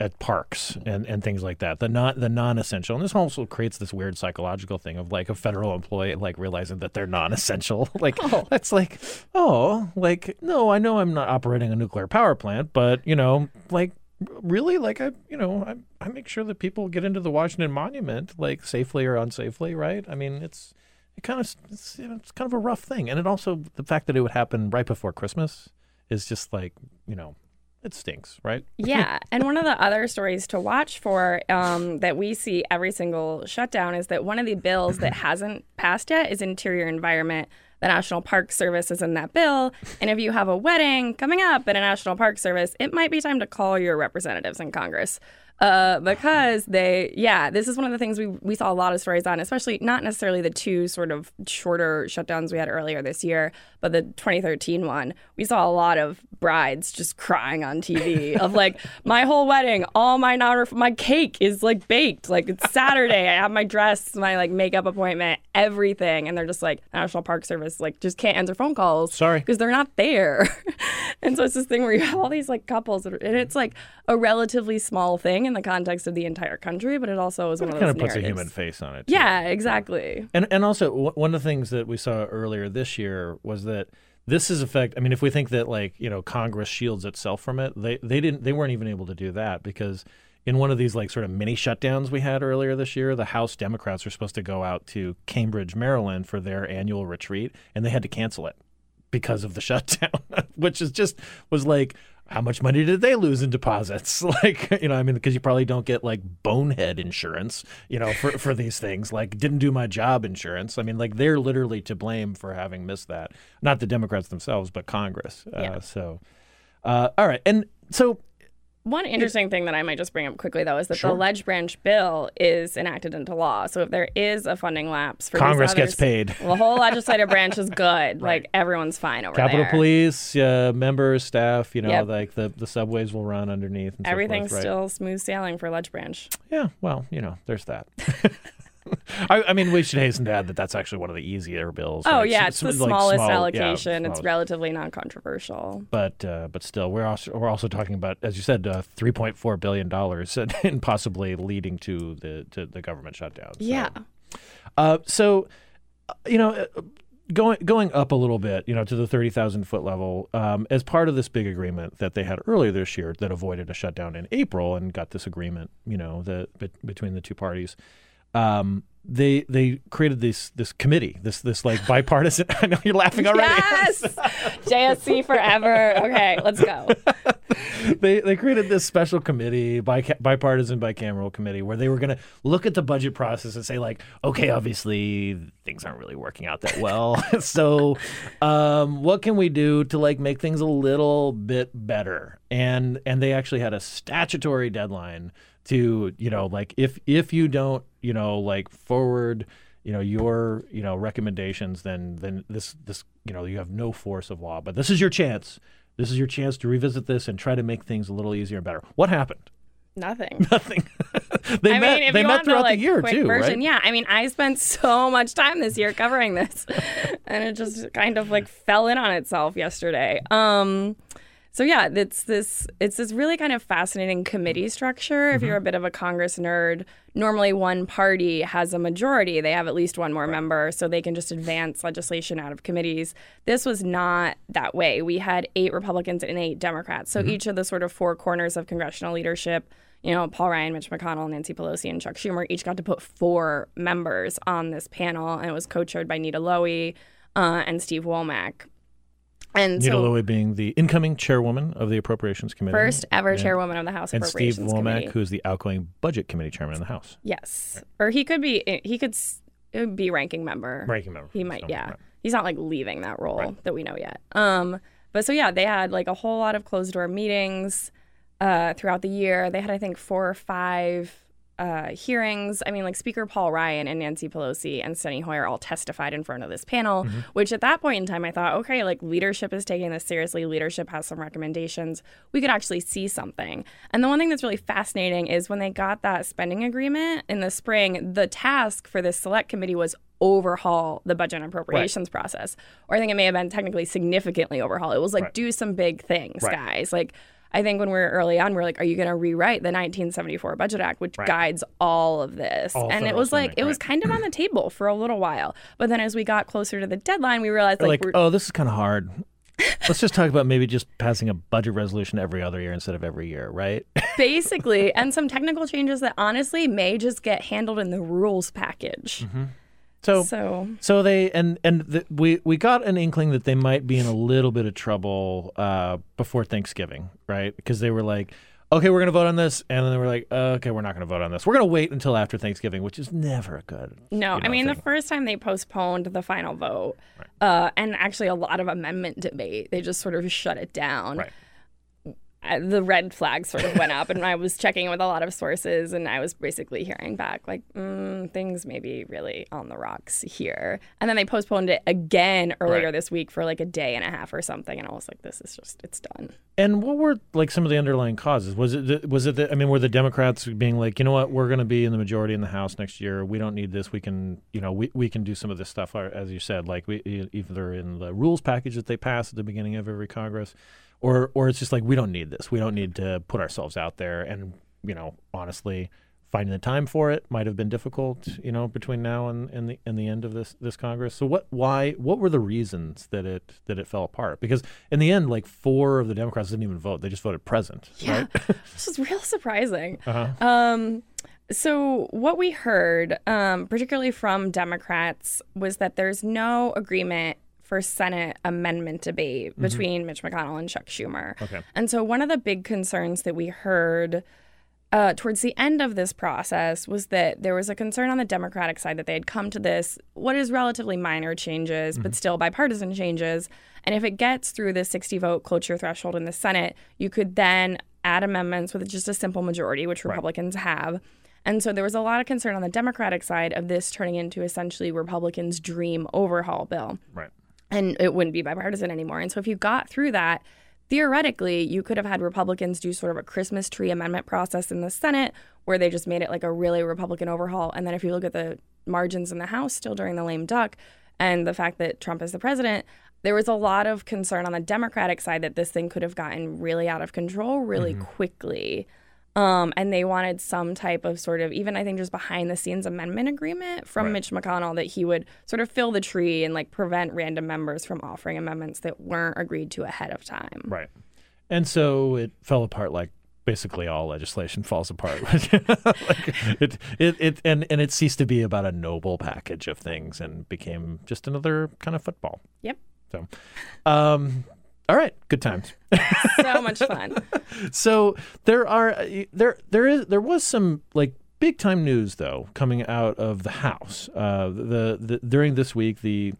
at parks and, and things like that. The non the non essential, and this also creates this weird psychological thing of like a federal employee like realizing that they're non essential. like Oh. that's like, oh, like no, I know I'm not operating a nuclear power plant, but you know, like really, like I, you know, I I make sure that people get into the Washington Monument like safely or unsafely, right? I mean, it's it kind of it's, you know, it's kind of a rough thing, and it also the fact that it would happen right before Christmas is just like you know, it stinks, right? yeah, and one of the other stories to watch for um, that we see every single shutdown is that one of the bills that hasn't passed yet is Interior Environment. The National Park Service is in that bill, and if you have a wedding coming up at a National Park Service, it might be time to call your representatives in Congress. Uh, because they, yeah, this is one of the things we, we saw a lot of stories on, especially not necessarily the two sort of shorter shutdowns we had earlier this year, but the 2013 one. We saw a lot of brides just crying on TV of like, my whole wedding, all my non my cake is like baked. Like it's Saturday. I have my dress, my like makeup appointment, everything. And they're just like, National Park Service, like, just can't answer phone calls. Sorry. Because they're not there. and so it's this thing where you have all these like couples, that are, and it's like a relatively small thing in the context of the entire country, but it also is It one of kind of puts a human face on it. Yeah, exactly. And and also w- one of the things that we saw earlier this year was that this is effect. I mean, if we think that like you know Congress shields itself from it, they they didn't they weren't even able to do that because in one of these like sort of mini shutdowns we had earlier this year, the House Democrats were supposed to go out to Cambridge, Maryland for their annual retreat, and they had to cancel it because of the shutdown, which is just was like. How much money did they lose in deposits? Like, you know, I mean, because you probably don't get like bonehead insurance, you know, for, for these things. Like, didn't do my job insurance. I mean, like, they're literally to blame for having missed that. Not the Democrats themselves, but Congress. Uh, so, uh, all right. And so, One interesting thing that I might just bring up quickly, though, is that Sure. the Ledge Branch bill is enacted into law. So if there is a funding lapse for Congress gets paid. the whole legislative branch is good. Like everyone's fine over Capitol there. Police, uh, members, staff, you know, Yep. like the, the subways will run underneath. And so Everything's forth, right? still smooth sailing for Ledge Branch. Yeah, well, you know, there's that. I, I mean, we should hasten to add that that's actually one of the easier bills. Oh right? yeah, S- it's the like smallest small- yeah, allocation. it's relatively non-controversial. but uh, but still, we're also we're also talking about, as you said, uh, three point four billion dollars, and, possibly leading to the to the government shutdown. So, Yeah. Uh, so, uh, you know, uh, going going up a little bit, you know, to the thirty thousand foot level, um, as part of this big agreement that they had earlier this year that avoided a shutdown in April and got this agreement, you know, the bet- between the two parties. Um, they they created this this committee, this this like bipartisan. I know you're laughing already. Yes, JSC forever. Okay, let's go. they they created this special committee, bica- bipartisan bicameral committee, where they were going to look at the budget process and say like, okay, obviously things aren't really working out that well, so um, what can we do to like make things a little bit better? And and they actually had a statutory deadline to you know like if if you don't you know like forward you know your you know recommendations then then this this you know you have no force of law but this is your chance this is your chance to revisit this and try to make things a little easier and better what happened Nothing. nothing they I met mean, they met throughout the, like, the year quick too version, right yeah. I mean, I spent so much time this year covering this, and it just kind of like fell in on itself yesterday. Um, so yeah, it's this it's this really kind of fascinating committee structure. If Mm-hmm. you're a bit of a Congress nerd, normally one party has a majority; they have at least one more member, so they can just advance legislation out of committees. This was not that way. We had eight Republicans and eight Democrats, so Mm-hmm. each of the sort of four corners of congressional leadership you know, Paul Ryan, Mitch McConnell, Nancy Pelosi, and Chuck Schumer each got to put four members on this panel, and it was co-chaired by Nita Lowey uh, and Steve Womack. And Nita so, Lowey being the incoming chairwoman of the Appropriations Committee. first ever Yeah. chairwoman of the House And Steve Womack, Committee. who is the outgoing Budget Committee chairman in the House. yes, or he could be. He could s- it would be ranking member. Ranking member. He might. So, Yeah, right. he's not like leaving that role that we know yet. Um, but so yeah, they had like a whole lot of closed door meetings uh, throughout the year. They had I think four or five uh, hearings. I mean, like Speaker Paul Ryan and Nancy Pelosi and Steny Hoyer all testified in front of this panel. Mm-hmm. Which at that point in time, I thought, okay, like leadership is taking this seriously. Leadership has some recommendations. We could actually see something. And the one thing that's really fascinating is when they got that spending agreement in the spring, the task for this select committee was overhaul the budget and appropriations process. Or I think it may have been technically significantly overhaul. It was like Right. do some big things, Right. guys. Like I think when we were early on, we are like, are you going to rewrite the 1974 Budget Act, which Right. guides all of this? All and it was like, spending, it was kind of on the table for a little while. But then as we got closer to the deadline, we realized They're like, like, we're, oh, this is kind of hard. Let's just talk about maybe just passing a budget resolution every other year instead of every year, right? basically, and some technical changes that honestly may just get handled in the rules package. Mm-hmm. So, So- so they and and the, we we got an inkling that they might be in a little bit of trouble uh, before Thanksgiving, right? Because they were like, okay, we're going to vote on this, and then they were like, okay, we're not going to vote on this. We're going to wait until after Thanksgiving, which is never good. No, you I know, mean, the first time they postponed the final vote, uh, and actually a lot of amendment debate, they just sort of shut it down. Right. The red flag sort of went up, and I was checking with a lot of sources, and I was basically hearing back like mm, things may be really on the rocks here. And then they postponed it again earlier Right. this week for like a day and a half or something, and I was like, "This is just it's done." And what were like some of the underlying causes? Was it the, was it the, I mean, were the Democrats being like, you know what, we're going to be in the majority in the House next year. We don't need this. We can, you know, we, we can do some of this stuff, as you said, like we either in the rules package that they pass at the beginning of every Congress, or or it's just like we don't need this. We don't need to put ourselves out there. And you know, honestly, finding the time for it might have been difficult. You know, between now and, and the and the end of this this Congress. So what why what were the reasons that it that it fell apart? Because in the end, like four of the Democrats didn't even vote; they just voted present. Yeah, Right? this was real surprising. Uh-huh. Um, so what we heard, um, particularly from Democrats, was that there's no agreement for Senate amendment debate between Mitch McConnell and Chuck Schumer. Okay. And so one of the big concerns that we heard uh, towards the end of this process was that there was a concern on the Democratic side that they had come to this, what is relatively minor changes, but still bipartisan changes. And if it gets through the 60 vote cloture threshold in the Senate, you could then add amendments with just a simple majority, which Republicans have. And so there was a lot of concern on the Democratic side of this turning into essentially Republicans' dream overhaul bill Right. And it wouldn't be bipartisan anymore. And so if you got through that, theoretically, you could have had Republicans do sort of a Christmas tree amendment process in the Senate where they just made it like a really Republican overhaul. And then if you look at the margins in the House still during the lame duck and the fact that Trump is the president, there was a lot of concern on the Democratic side that this thing could have gotten really out of control really mm-hmm. quickly. Um, and they wanted some type of sort of, even I think just behind the scenes amendment agreement from Right. Mitch McConnell that he would sort of fill the tree and like prevent random members from offering amendments that weren't agreed to ahead of time. Right. And so it fell apart like basically all legislation falls apart. like it, it, it, and, and it ceased to be about a noble package of things and became just another kind of football. Yep. So, um, all right, good times. So much fun. so there are there there is there was some like big time news though coming out of the House. Uh, the, the during this week the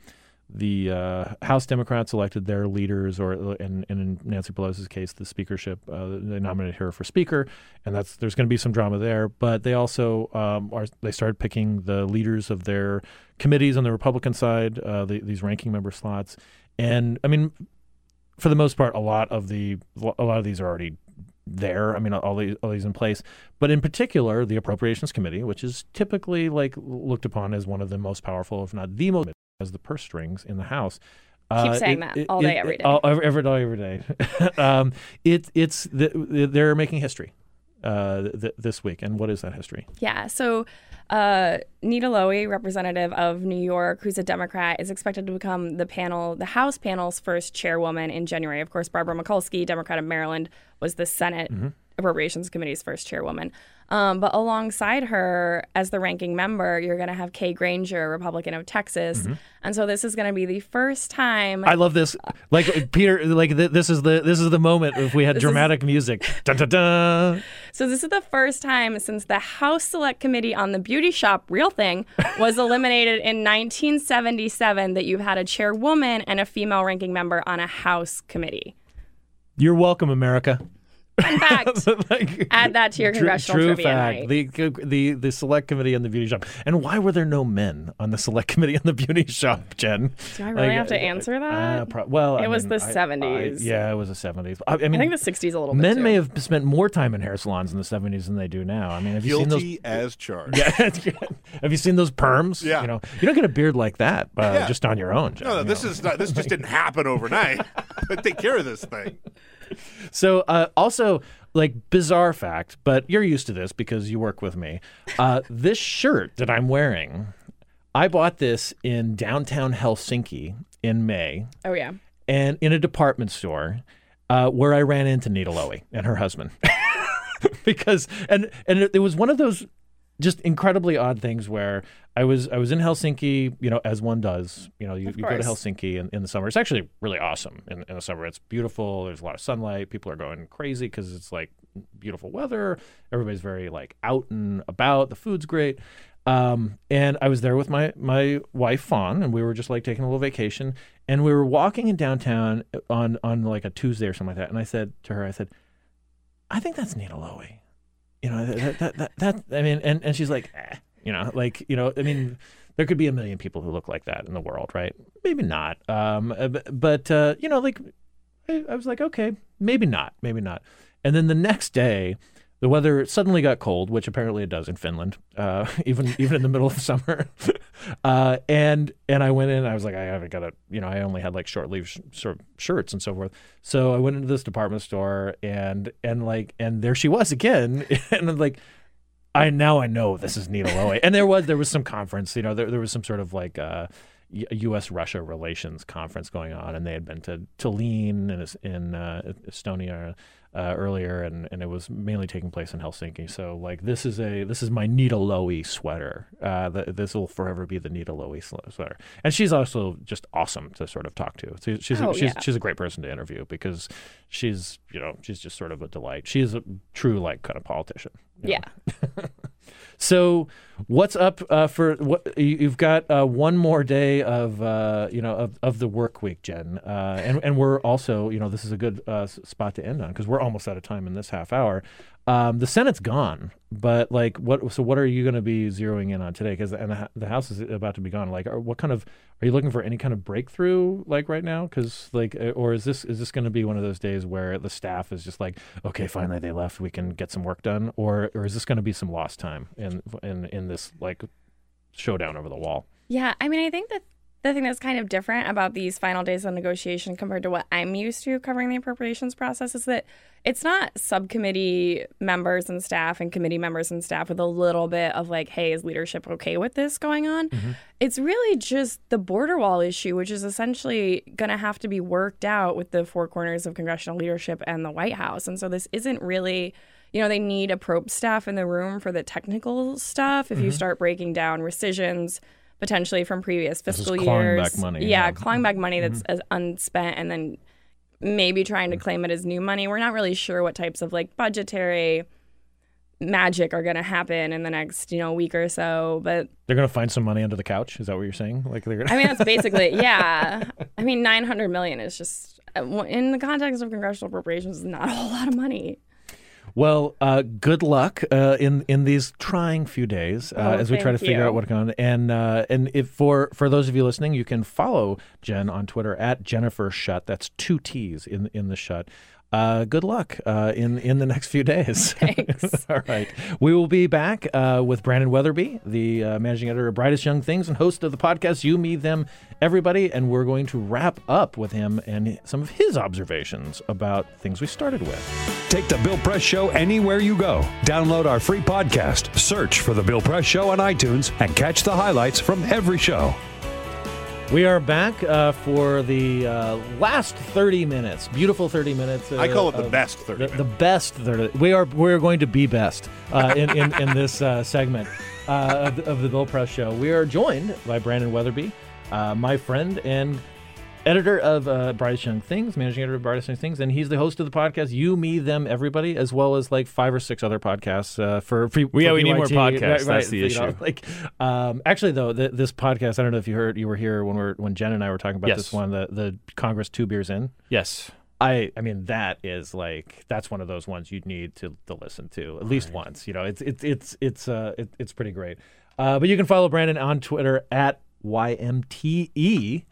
the uh, House Democrats elected their leaders, or in, in Nancy Pelosi's case, the speakership. Uh, they nominated her for speaker, and that's there's going to be some drama there. But they also um, are they started picking the leaders of their committees on the Republican side, uh, the, these ranking member slots, and I mean, for the most part, a lot of the a lot of these are already there. I mean, all these all these in place. But in particular, the Appropriations Committee, which is typically like looked upon as one of the most powerful, if not the most, as the purse strings in the House. Keep saying that all day, every day. all- every, every day, every day. um, it, it's the, they're making history uh, th- this week, and what is that history? Yeah. So, uh, Nita Lowey, representative of New York, who's a Democrat, is expected to become the panel, the House panel's first chairwoman in January. Of course, Barbara Mikulski, Democrat of Maryland, was the Senate Appropriations Committee's first chairwoman. Um, but alongside her, as the ranking member, you're going to have Kay Granger, Republican of Texas, and so this is going to be the first time. I love this. Like Peter, like th- this is the this is the moment if we had This is- dramatic music. Dun, dun, dun. So this is the first time since the House Select Committee on the Beauty Shop Real Thing was eliminated in 1977 that you've had a chairwoman and a female ranking member on a House committee. You're welcome, America. In fact, Like- add that to your True- congressional true trivia fact. night. The, the the select committee on the beauty shop. And why were there no men on the select committee on the beauty shop, Jen? Do I really have to uh, answer uh, that? pro- well, It I was mean, the I- 70s. I- yeah, it was the seventies. I, I mean, I think the 60s a little bit. men too. may have spent more time in hair salons in the seventies than they do now. I mean, have you seen those? Guilty as charged. Yeah, have you seen those perms? Yeah. you know, you don't get a beard like that uh, Yeah. just on your own. Jen, No, no, this know. is not. This just didn't happen overnight. but take care of this thing. So uh, also like bizarre fact, but you're used to this because you work with me. Uh, this shirt that I'm wearing, I bought this in downtown Helsinki in May. Oh yeah. And in a department store uh, where I ran into Nita Lowey and her husband. because and and it, it was one of those just incredibly odd things where I was I was in Helsinki, you know, as one does. You know, you, you go to Helsinki in, in the summer. It's actually really awesome in, in the summer. It's beautiful. There's a lot of sunlight. People are going crazy because it's like beautiful weather. Everybody's very like out and about. The food's great. Um, and I was there with my my wife Fawn, and we were just like taking a little vacation. And we were walking in downtown on on like a Tuesday or something like that. And I said to her, I said, I think that's Nita Lowey you know that that that, that I mean, and and she's like, eh, you know, like you know, I mean, there could be a million people who look like that in the world, right? Maybe not. Um, uh, but uh, you know, like I, I was like, okay, maybe not, maybe not. And then the next day, the weather suddenly got cold, which apparently it does in Finland, uh, even even in the middle of summer. uh, and and I went in. I was like, I haven't got a, you know, I only had like short sleeve sh- sort of shirts and so forth. So I went into this department store, and and like, and there she was again, and I'm like. I now I know this is Nita Lowey, and there was there was some conference, you know, there there was some sort of like uh, U.S. Russia relations conference going on, and they had been to Tallinn in in uh, Estonia uh, earlier, and, and it was mainly taking place in Helsinki. So like this is a this is my Nita Lowey sweater. Uh, the, this will forever be the Nita Lowey sweater. And she's also just awesome to sort of talk to. So she's Oh, a, she's yeah. she's a great person to interview because she's you know she's just sort of a delight. She is a true like kind of politician. Yeah. So, what's up uh, for what you- you've got uh, one more day of uh, you know of, of the work week, Jen, uh, and and we're also you know this is a good uh, spot to end on because we're almost out of time in this half hour. Um, the Senate's gone, but like what? So what are you going to be zeroing in on today? Because and the, House is about to be gone. Like, are, what kind of are you looking for any kind of breakthrough like right now? Because like, uh, or is this is this going to be one of those days where the staff is just like, okay, finally they left, we can get some work done, or or is this going to be some lost time in in in this like showdown over the wall? Yeah, I mean, I think that the thing that's kind of different about these final days of negotiation compared to what I'm used to covering the appropriations process is that it's not subcommittee members and staff and committee members and staff with a little bit of like, hey, is leadership okay with this going on? It's really just the border wall issue, which is essentially going to have to be worked out with the four corners of congressional leadership and the White House. And so this isn't really you know, they need approps staff in the room for the technical stuff. If you Mhm. start breaking down rescissions potentially from previous fiscal years, back money, yeah, yeah. Mm-hmm. clawing back money that's as unspent, and then maybe trying Mm. to claim it as new money. We're not really sure what types of like budgetary magic are going to happen in the next you know week or so, but They're going to find some money under the couch. Is that what you're saying? Like they're. Gonna... I mean, that's basically, yeah. I mean, 900 million is just, uh, in the context of congressional appropriations, is not a whole lot of money. Well, uh, good luck uh, in in these trying few days uh, Oh, as we try to figure you. out what's going on. And uh, and if for for those of you listening, you can follow Jen on Twitter at Jennifer Shutt. That's two T's in in the Shutt. Uh, good luck uh, in in the next few days. Thanks. All right, we will be back uh, with Brandon Wetherbee, the uh, managing editor of Brightest Young Things and host of the podcast You, Me, Them, Everybody, and we're going to wrap up with him and some of his observations about things we started with. Take the Bill Press Show anywhere you go. Download our free podcast, search for The Bill Press Show on iTunes, and catch the highlights from every show. We are back uh, for the uh, last 30 minutes. Beautiful 30 minutes. Uh, I call it the best 30 the, the best 30. We are we're going to be best uh, in, in, in this uh, segment uh, of, the, of the Bill Press Show. We are joined by Brandon Wetherbee, uh, my friend and editor of uh, Brightest Young Things, managing editor of Brightest Young Things, and he's the host of the podcast You, Me, Them, Everybody, as well as like five or six other podcasts uh, for, for yeah, we need more podcasts. That's the you know, issue. like, um, actually, though, th- this podcast, I don't know if you heard, you were here when we are when Jen and I were talking about Yes. this one, the the Congress Two Beers In. Yes. I I mean that is like that's one of those ones you'd need to to listen to at least once. You know, it's it's it's it's uh it, it's pretty great. Uh, but you can follow Brandon on Twitter at ymte.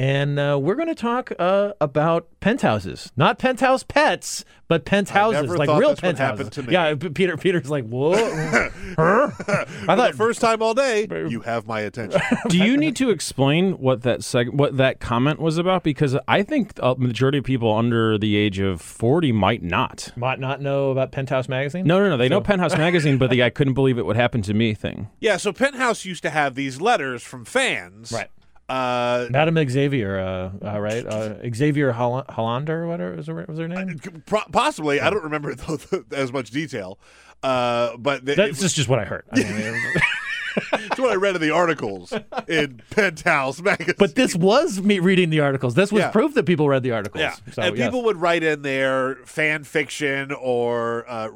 And uh, we're going to talk uh, about penthouses, not penthouse pets, but penthouses, never like real this would happen penthouses. to me. Yeah, Peter. Peter's like, whoa, her? For the first time all day, you have my attention. Do you need to explain what that seg- what that comment was about? Because I think a majority of people under the age of forty might not. Might not know about Penthouse magazine. No, no, no. They know Penthouse magazine, but the "I couldn't believe it would happen to me" thing. yeah, so Penthouse used to have these letters from fans. Right. Uh, Madam Xavier, uh, uh, right? Uh, Xavier Holl- Hollander, or whatever was her, was her name? pro- possibly, I don't remember though, as much detail. Uh, but th- That's just, just what I heard. I mean, it's what I read in the articles in Penthouse magazine. but this was me reading the articles. This was Yeah. proof that people read the articles. Yeah, So, and yes. people would write in their fan fiction or uh,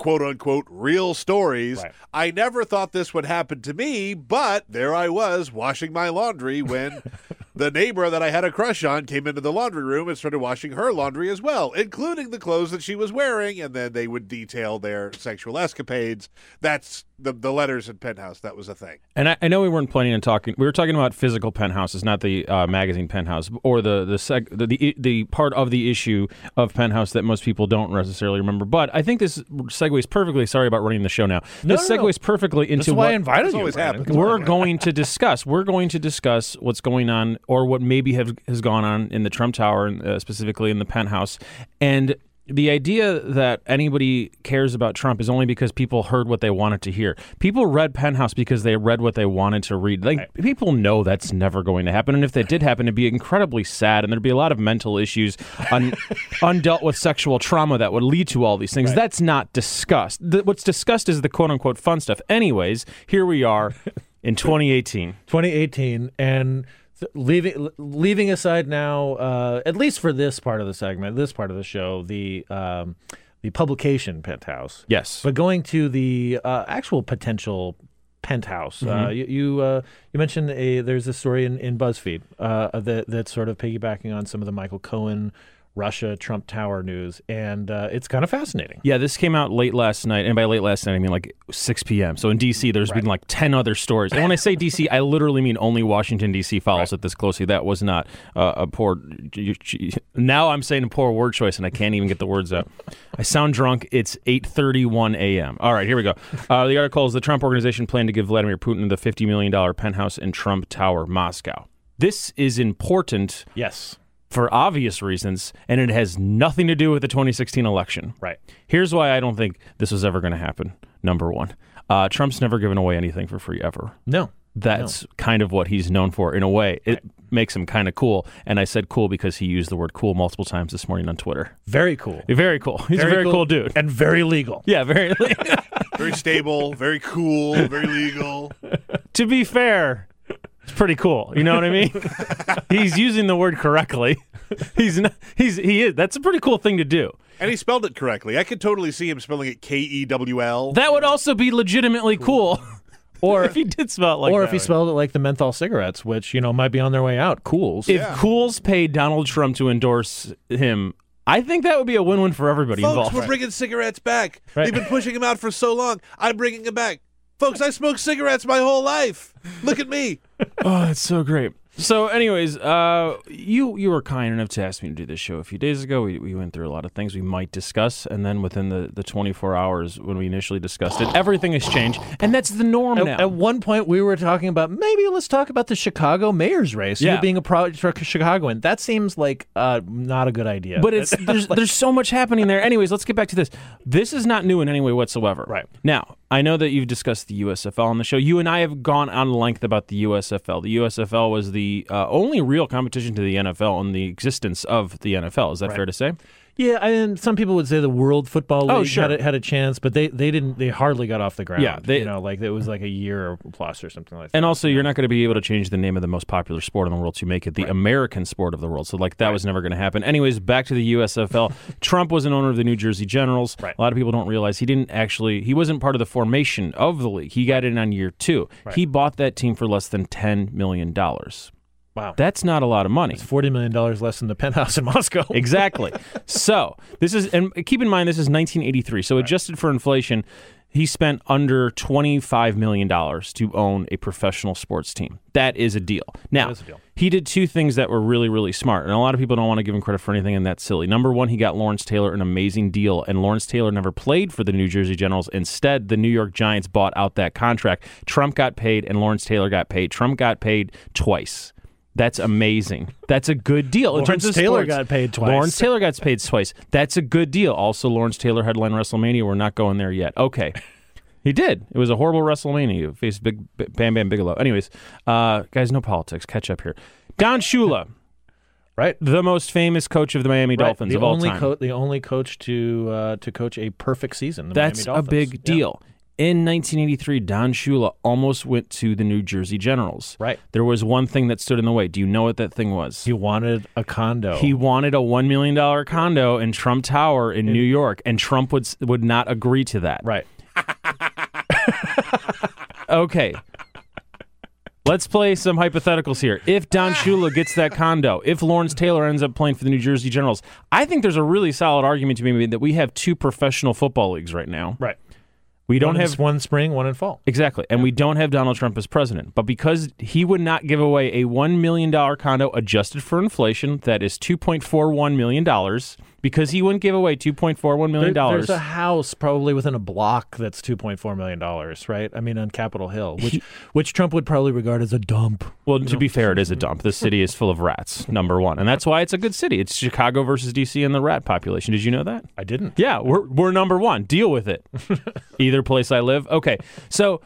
quote unquote real stories. Right. I never thought this would happen to me, but there I was washing my laundry when the neighbor that I had a crush on came into the laundry room and started washing her laundry as well, including the clothes that she was wearing, and then they would detail their sexual escapades. That's the the letters in Penthouse. That was a thing. And I, I know we weren't planning on talking. We were talking about physical penthouses, not the uh, magazine penthouse, or the the, seg- the the the part of the issue of penthouse that most people don't necessarily remember. But I think this segues perfectly. Sorry about running the show now. No, this no, no. perfectly into This is why what I invited you. always happens. we're going to discuss. We're going to discuss what's going on, or what maybe have has gone on in the Trump Tower, uh, specifically in the penthouse, and. The idea that anybody cares about Trump is only because people heard what they wanted to hear. People read Penthouse because they read what they wanted to read. Like people know that's never going to happen, and if that did happen, it'd be incredibly sad, and there'd be a lot of mental issues, un- undealt with sexual trauma that would lead to all these things. That's not discussed. What's discussed is the quote unquote fun stuff. Anyways, here we are in 2018. 2018 and leaving leaving aside now uh, at least for this part of the segment this part of the show the um, the publication penthouse Yes. but going to the uh, actual potential penthouse uh, you you, uh, you mentioned a there's a story in, in BuzzFeed uh, that that's sort of piggybacking on some of the Michael Cohen Russia Trump Tower news and uh, it's kind of fascinating Yeah, this came out late last night, and by late last night I mean like 6 p.m. So in D.C., there's been like 10 other stories. And when I say D.C., I literally mean only Washington D.C. follows it this closely. That was not uh, a poor. Now I'm saying a poor word choice, and I can't even get the words out. I sound drunk. It's 8:31 a.m. All right, here we go. Uh, the article is the Trump organization planned to give Vladimir Putin the 50 million dollar penthouse in Trump Tower, Moscow. This is important yes for obvious reasons, and it has nothing to do with the 2016 election. Right. Here's why I don't think this was ever going to happen. Number one, uh, Trump's never given away anything for free ever. no That's kind of what he's known for in a way. It makes him kind of cool. And I said cool because he used the word cool multiple times this morning on Twitter. very cool Very cool. He's a very cool dude. and very legal Yeah, very. Very stable, very cool, very legal. to be fair, it's pretty cool. You know what I mean? he's using the word correctly. He's not, he's he is. That's a pretty cool thing to do. And he spelled it correctly. I could totally see him spelling it K E W L. That would also be legitimately cool. or if he did spell it like or that. if he spelled it like the menthol cigarettes, which you know might be on their way out. Kools. if Kools paid Donald Trump to endorse him, I think that would be a win-win for everybody Folks, involved. we're bringing cigarettes back. Right. They've been pushing them out for so long. I'm bringing them back. Folks, I smoked cigarettes my whole life. Look at me. Oh, that's so great. So, anyways, uh, you you were kind enough to ask me to do this show a few days ago. We, we went through a lot of things we might discuss, and then within the, the 24 hours when we initially discussed it, everything has changed, and that's the norm At, now. at one point, we were talking about maybe let's talk about the Chicago mayor's race. Yeah. You being a pro Chicagoan, that seems like uh, not a good idea. But it's there's there's so much happening there. Anyways, let's get back to this. This is not new in any way whatsoever. Right. Now, I know that you've discussed the USFL on the show. You and I have gone on length about the USFL. The USFL was the uh, only real competition to the NFL in the existence of the NFL. Is that fair to say? Yeah, I mean, some people would say the World Football oh, League Oh, sure. had, a, had a chance, but they, they didn't. They hardly got off the ground. Yeah, they- you know, like it was like a year plus or something like that. And also, you're not going to be able to change the name of the most popular sport in the world to make it the American sport of the world. So, like, that was never going to happen. Anyways, back to the USFL. Trump was an owner of the New Jersey Generals. Right. A lot of people don't realize he didn't actually, he wasn't part of the formation of the league. He got in on year two. He bought that team for less than $10 million. Wow, That's not a lot of money. it's forty million dollars less than the penthouse in Moscow. Exactly. so this is, and keep in mind, this is 1983. So adjusted for inflation, he spent under $25 million to own a professional sports team. That is a deal. Now, a deal. he did two things that were really, really smart. And a lot of people don't want to give him credit for anything, and that's silly. Number one, he got Lawrence Taylor an amazing deal, and Lawrence Taylor never played for the New Jersey Generals. Instead, the New York Giants bought out that contract. Trump got paid, and Lawrence Taylor got paid. Trump got paid twice. That's amazing. That's a good deal. in terms Lawrence of Taylor sports. got paid twice. Lawrence Taylor got paid twice. That's a good deal. Also, Lawrence Taylor headline WrestleMania. We're not going there yet. Okay. He did. It was a horrible WrestleMania. He faced Big Bam Bam Bigelow. Anyways, uh, guys, no politics. Catch up here. Don Shula, Right. the most famous coach of the Miami Right. Dolphins the of all only time. co- the only coach to uh, to coach a perfect season. The That's a big Yeah. In 1983, Don Shula almost went to the New Jersey Generals. Right. There was one thing that stood in the way. Do you know what that thing was? He wanted a condo. He wanted a $1 million condo in Trump Tower in New York, and Trump would, would not agree to that. right. Okay. Let's play some hypotheticals here. If Don Shula gets that condo, if Lawrence Taylor ends up playing for the New Jersey Generals, I think there's a really solid argument to be made that we have two professional football leagues right now. Right. We don't one have one spring, one in fall. Exactly. And we don't have Donald Trump as president. But because he would not give away a $1 million condo adjusted for inflation, that is $2.41 million, because he wouldn't give away $2.41 million. There- there's a house probably within a block that's two point four million dollars, right? I mean, on Capitol Hill, which which Trump would probably regard as a dump. well, to be fair, it is a dump. The city is full of rats, number one. And that's why it's a good city. It's Chicago versus D.C. and the rat population. Did you know that? I didn't. Yeah, we're, we're number one. Deal with it. Either place I live. Okay. So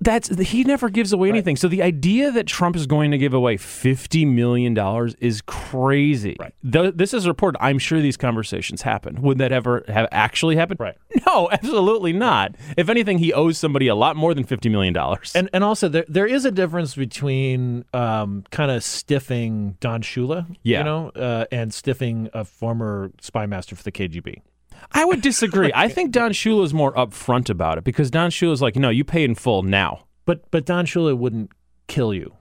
that's he never gives away anything. So the idea that Trump is going to give away fifty million dollars is crazy. Right. Th- this is reported. I'm sure these conversations happen. Would that ever have actually happened? Right. No, absolutely not. If anything, he owes somebody a lot more than fifty million dollars. And and also there there is a difference between um, kind of stiffing Don Shula, Yeah. you know, uh, and stiffing a former spy master for the KGB. I would disagree. I think Don Shula is more upfront about it because Don Shula is like, no, you pay in full now. But but Don Shula wouldn't kill you.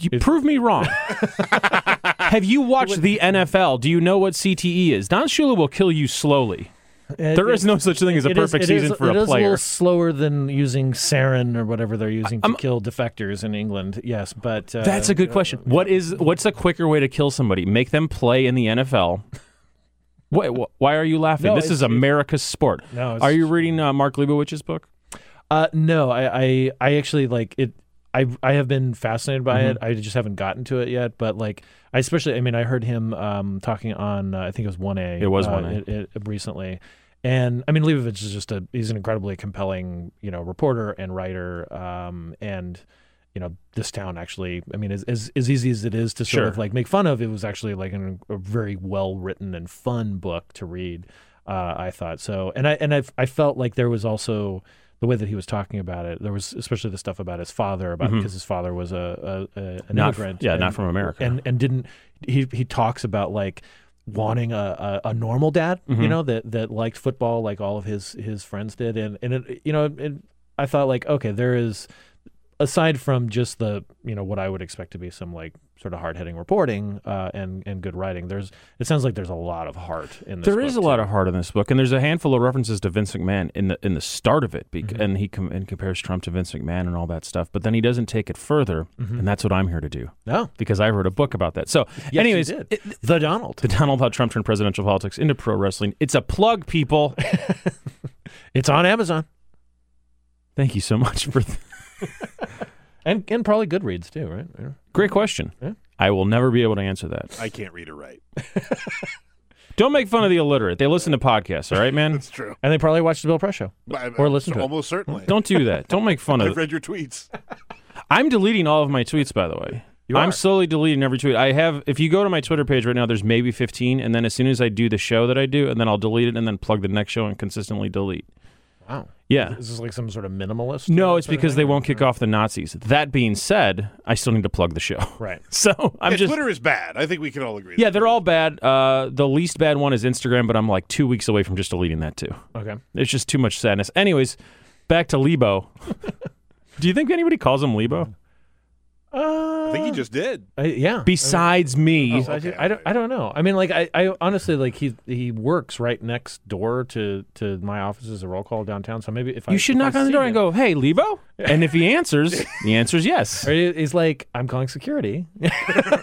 You prove me wrong. Have you watched the NFL? Do you know what CTE is? Don Shula will kill you slowly. There is no such thing as a perfect it is- season for it a is player. little slower than using sarin or whatever they're using to kill defectors in England. Yes, but uh, That's a good question. What is what's a quicker way to kill somebody? Make them play in the NFL. Why, why are you laughing? No, this is America's sport. No, it's- are you reading uh, Mark Leibovich's book? Uh, no, I, I, I actually like it. I, I have been fascinated by Mm-hmm. it. I just haven't gotten to it yet. But like, I especially, I mean, I heard him um, talking on, uh, I think it was one A. It was uh, 1A. it- it- recently, and I mean, Leibovich is just a he's an incredibly compelling, you know, reporter and writer. Um, and you know, this town actually, I mean, as as, as easy as it is to sort Sure. of like make fun of, it was actually like an, a very well written and fun book to read. Uh, I thought so, and I and I I felt like there was also the way that he was talking about it. There was especially the stuff about his father, about because his father was a, a, a an Not immigrant, yeah, and- not from America. and and didn't he he talks about like wanting a, a, a normal dad, you Mhm. know, that that liked football like all of his his friends did, and and it, you know, it, I thought like okay, there is aside from just the you know what I would expect to be some like sort of hard hitting reporting uh, and and good writing. There's it sounds like there's a lot of heart in this. There is a book, lot of heart in this book, and there's a handful of references to Vince McMahon in the in the start of it, bec- Mhm. and he com- and compares Trump to Vince McMahon and all that stuff. But then he doesn't take it further, Mhm. and that's what I'm here to do. No. because I wrote a book about that. So, Yes, anyways, it- the Donald. the Donald how Trump turned presidential politics into pro wrestling. It's a plug, people. It's on Amazon Thank you so much for. Th- and and probably Goodreads too, right? Yeah. Great question. Yeah. I will never be able to answer that. I can't read or write. Don't make fun of the illiterate. They listen to podcasts, all right, man? That's true. And they probably watch the Bill Press show I- or listen to it. Almost certainly. Don't do that. Don't make fun of I've read your tweets. I'm deleting all of my tweets, by the way. You I'm are? slowly deleting every tweet. I have, if you go to my Twitter page right now, there's maybe 15, and then as soon as I do the show that I do, and then I'll delete it, and then plug the next show and consistently delete. Wow. Yeah. Is this like some sort of minimalist? No, it's because they won't kick off the Nazis. That being said, I still need to plug the show. Right. So I'm Yeah, just. Twitter is bad. I think we can all agree. Yeah, they're all bad. Uh, the least bad one is Instagram, but I'm like two weeks away from just deleting that too. Okay. It's just too much sadness. Anyways, back to Lebo. Do you think anybody calls him Lebo? I think he Uh, just did. I, yeah. Besides me, So I, I don't. I don't know. I mean, like, I, I honestly like he he works right next door to to my office as a roll call downtown. So maybe if I you should if I knock on the door him- and go, "Hey, Lebo," and if he answers, the answer is yes. Or he's like, I'm calling security.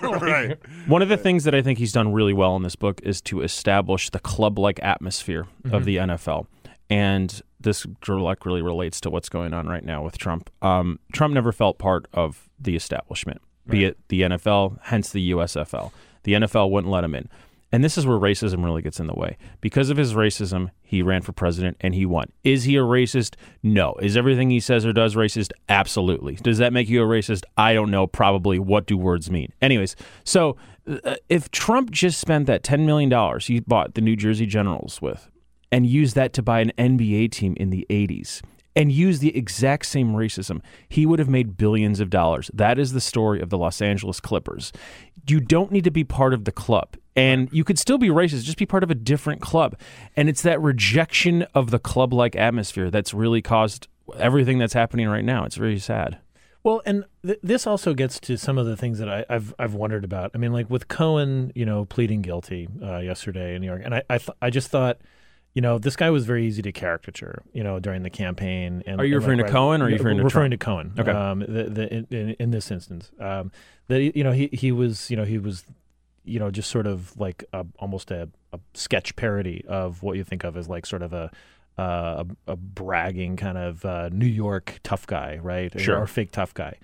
right. One of the things that I think he's done really well in this book is to establish the club-like atmosphere of Mhm. the NFL, and this like really relates to what's going on right now with Trump. Um, Trump never felt part of the establishment, be it the NFL, hence the USFL. The NFL wouldn't let him in. And this is where racism really gets in the way. Because of his racism, he ran for president and he won. Is he a racist? No. Is everything he says or does racist? Absolutely. Does that make you a racist? I don't know. Probably. What do words mean? Anyways, so uh, if Trump just spent that $10 million he bought the New Jersey Generals with and use that to buy an NBA team in the 80s and use the exact same racism, he would have made billions of dollars. That is the story of the Los Angeles Clippers. You don't need to be part of the club. And you could still be racist, just be part of a different club. And it's that rejection of the club like atmosphere that's really caused everything that's happening right now. It's very sad. Well, and th- this also gets to some of the things that I, I've I've wondered about. I mean, like with Cohen, you know, pleading guilty uh, yesterday in New York, and I I, th- I just thought, you know, this guy was very easy to caricature, you know, during the campaign. And Are you and, referring to right- Cohen or are you referring to referring Trump? to Cohen? Okay. Um, the, the, in, in, in this instance, um, that you know he he was you know he was you know just sort of like a, almost a, a sketch parody of what you think of as like sort of a uh, a, a bragging kind of uh, New York tough guy, right? Sure. Or fake tough guy.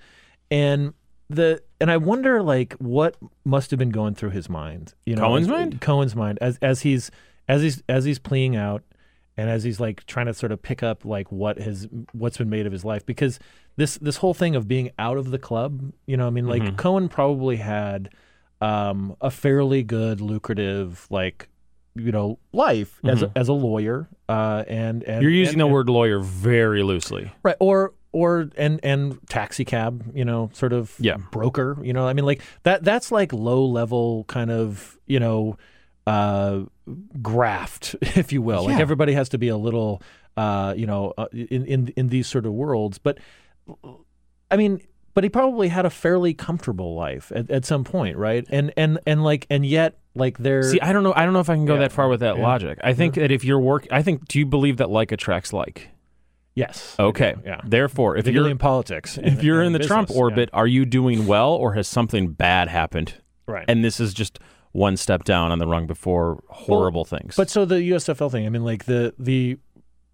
And the and I wonder like what must have been going through his mind. You know, Cohen's mind? Cohen's mind as as he's as he's as he's pleading out and as he's like trying to sort of pick up like what his what's been made of his life because this this whole thing of being out of the club, you know, I mean like Mhm. Cohen probably had um, a fairly good lucrative like you know life as a, as a lawyer uh, and and You're using and- the and- word lawyer very loosely. right or or and and taxi cab you know sort of Yeah. broker you know i mean like that that's like low level kind of you know uh graft if you will like everybody has to be a little uh you know uh, in in in these sort of worlds but i mean but he probably had a fairly comfortable life at, at some point right and and and like and yet like there See, I don't know. I don't know if I can go Yeah. that far with that Yeah. logic. I think that if you're work, I think. Do you believe that like attracts like? yes Okay. yeah Therefore, if particularly you're in politics if you're in the business, Trump yeah. orbit, are you doing well, or has something bad happened? right And this is just one step down on the rung before horrible things. But so the USFL thing, I mean, like the the,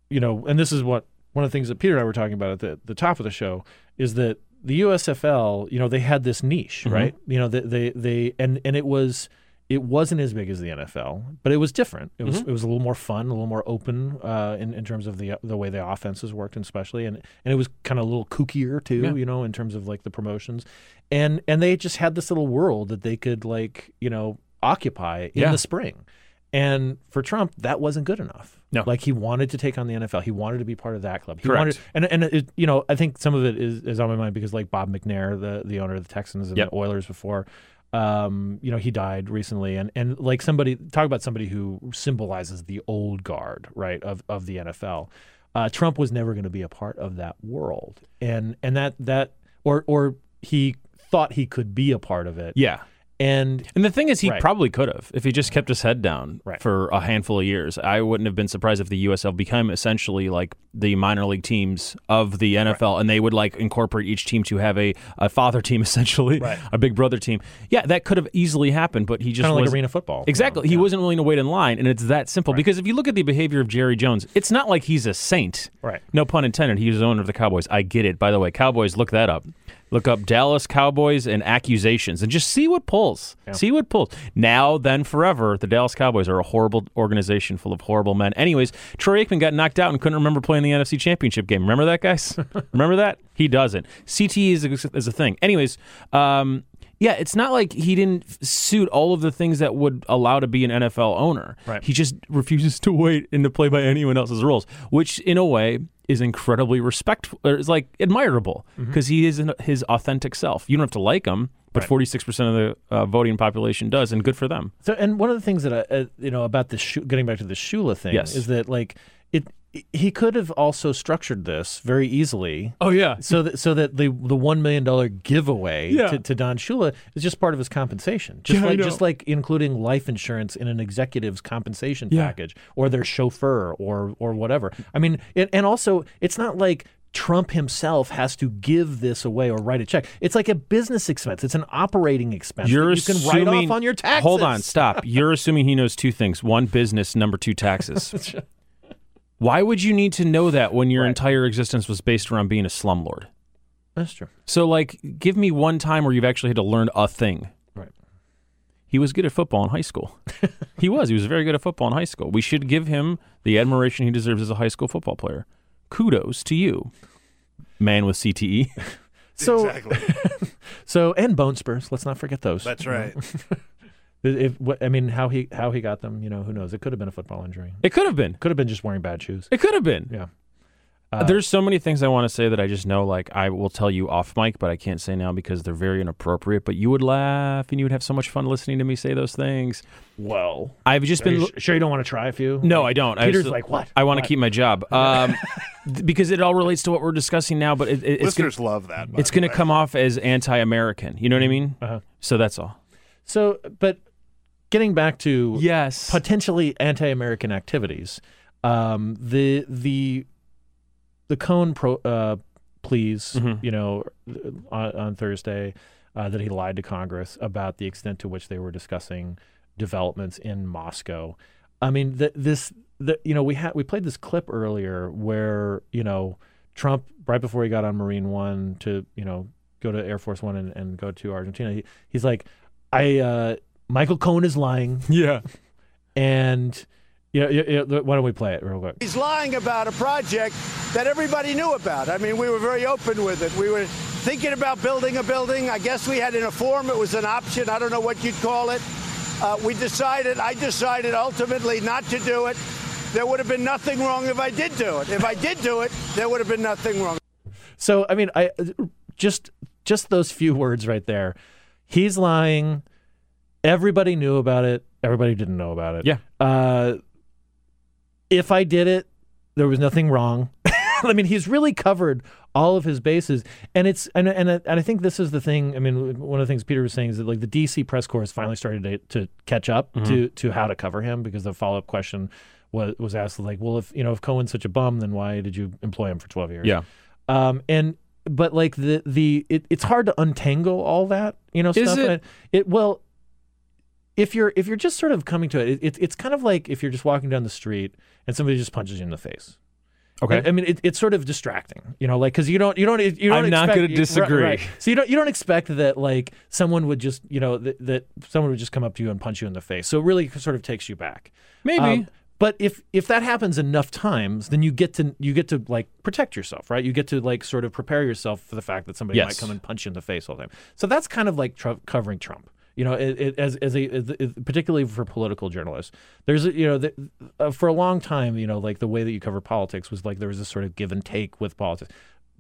you know, and this is what one of the things that Peter and I were talking about at the the top of the show is that the USFL, you know, they had this niche, Mhm. right? You know, they, they they and and it was it wasn't as big as the NFL, but it was different. It was Mhm. it was a little more fun, a little more open uh, in in terms of the the way the offenses worked, and especially, and and it was kind of a little kookier too, Yeah. you know, in terms of like the promotions, and and they just had this little world that they could like you know occupy in Yeah. the spring. And for Trump, that wasn't good enough. No. like he wanted to take on the NFL. He wanted to be part of that club. He Correct. wanted, and and it, you know, I think some of it is, is on my mind because like Bob McNair, the the owner of the Texans and Yep. the Oilers before, um, you know, he died recently, and and like somebody talk about somebody who symbolizes the old guard, right, of of the NFL. Uh, Trump was never going to be a part of that world, and and that that or or he thought he could be a part of it, yeah. And And the thing is, he Right. probably could have if he just kept his head down Right. for a handful of years. I wouldn't have been surprised if the USL became essentially like the minor league teams of the NFL, and they would like incorporate each team to have a, a father team, essentially, Right. a big brother team. Yeah, that could have easily happened, but he just kind of like arena football. you know? Exactly. He Yeah. wasn't willing to wait in line, and it's that simple. Because if you look at the behavior of Jerry Jones, it's not like he's a saint. Right. No pun intended. He was the owner of the Cowboys. I get it. By the way, Cowboys, look that up. Look up Dallas Cowboys and accusations and just see what pulls. See what pulls. Now, then, forever, the Dallas Cowboys are a horrible organization full of horrible men. Anyways, Troy Aikman got knocked out and couldn't remember playing the NFC Championship game. Remember that, guys? remember that? He doesn't. CTE is a, is a thing. Anyways, um, yeah, it's not like he didn't suit all of the things that would allow to be an NFL owner. Right. He just refuses to wait and to play by anyone else's rules, which in a way is incredibly respectful. Or is like admirable because he is his authentic self. You don't have to like him, but forty six percent of the uh, voting population does, and good for them. So, and one of the things that I, uh, you know, about the getting back to the Shula thing Yes. is that like it he could have also structured this very easily. Oh yeah. So that so that the the one million dollar giveaway Yeah. to, to Don Shula is just part of his compensation. Just Yeah, I like know. just like including life insurance in an executive's compensation Yeah. package or their chauffeur or or whatever. I mean, it, and also it's not like Trump himself has to give this away or write a check. It's like a business expense. It's an operating expense You're that you can write assuming- off on your taxes. Hold on, stop. You're assuming he knows two things: one, business; number two, taxes. Why would you need to know that when your entire existence was based around being a slumlord? That's true. So, like, give me one time where you've actually had to learn a thing. Right. He was good at football in high school. he was. He was very good at football in high school. We should give him the admiration he deserves as a high school football player. Kudos to you, man with. CTE. So Exactly. so and bone spurs. Let's not forget those. That's right. If what I mean, how he how he got them, you know, who knows? It could have been a football injury. It could have been. Could have been just wearing bad shoes. It could have been. Yeah. Uh, There's so many things I want to say that I just know, like I will tell you off mic, but I can't say now because they're very inappropriate. But you would laugh and you would have so much fun listening to me say those things. Well, I've just Are been you sh- sure you don't want to try a few? No, I don't. I Peter's just- like, what? I want to keep my job um, because it all relates to what we're discussing now. But it, it, it's Listeners gonna, love that. it's going to come off as anti-American. You know what I mean? Uh-huh. So that's all. So, but getting back to Yes. potentially anti-American activities, um, the the the Cohen pro, uh, pleas, Mhm. you know, on, on Thursday, uh, that he lied to Congress about the extent to which they were discussing developments in Moscow. I mean, th- this, the, you know, we had we played this clip earlier where you know Trump right before he got on Marine One to you know go to Air Force One and, and go to Argentina, he, he's like, I uh, Michael Cohen is lying, Yeah. and yeah, yeah, yeah, why don't we play it real quick? He's lying about a project that everybody knew about. I mean, we were very open with it. We were thinking about building a building. I guess we had in a form, it was an option. I don't know what you'd call it. Uh, we decided, I decided ultimately not to do it. There would have been nothing wrong if I did do it. If I did do it, there would have been nothing wrong. So I mean, I just just those few words right there. He's lying. Everybody knew about it. Everybody didn't know about it. Yeah. Uh, if I did it, there was nothing wrong. I mean, he's really covered all of his bases, and it's and and and I think this is the thing. I mean, one of the things Peter was saying is that like the DC press corps has finally started to, to catch up to to how to cover him because the follow up question was was asked like, well, if you know if Cohen's such a bum, then why did you employ him for twelve years? Yeah. Um, and but like the the it, it's hard to untangle all that you know Is stuff. it? It well, if you're if you're just sort of coming to it, it, it it's kind of like if you're just walking down the street and somebody just punches you in the face. Okay. I, I mean, it, it's sort of distracting, you know, like because you don't you don't you don't. I'm not gonna disagree. right, right. So you don't you don't expect that like someone would just you know that, that someone would just come up to you and punch you in the face. So it really sort of takes you back. Maybe. Um, but if if that happens enough times, then you get to you get to like protect yourself, right? You get to like sort of prepare yourself for the fact that somebody might come and punch you in the face all the time. So that's kind of like Trump, covering Trump. You know, it, it, as as a as, particularly for political journalists, there's a, you know the, uh, for a long time, you know, like the way that you cover politics was like there was this sort of give and take with politics.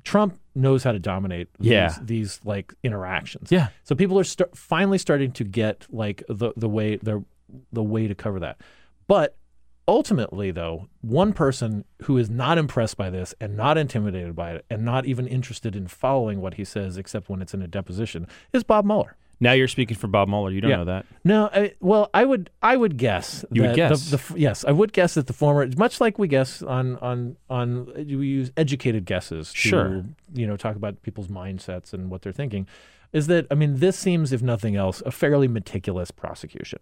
Trump knows how to dominate these, Yeah. these like interactions. Yeah. So people are st- finally starting to get like the the way the the way to cover that. But ultimately, though, one person who is not impressed by this and not intimidated by it and not even interested in following what he says, except when it's in a deposition, is Bob Mueller. Now you're speaking for Bob Mueller. You don't Yeah. know that. No, I, well, I would, I would guess. You would that guess. The, the, yes, I would guess that the former, much like we guess on on on, we use educated guesses. To, Sure. You know, talk about people's mindsets and what they're thinking. Is that I mean, this seems, if nothing else, a fairly meticulous prosecution.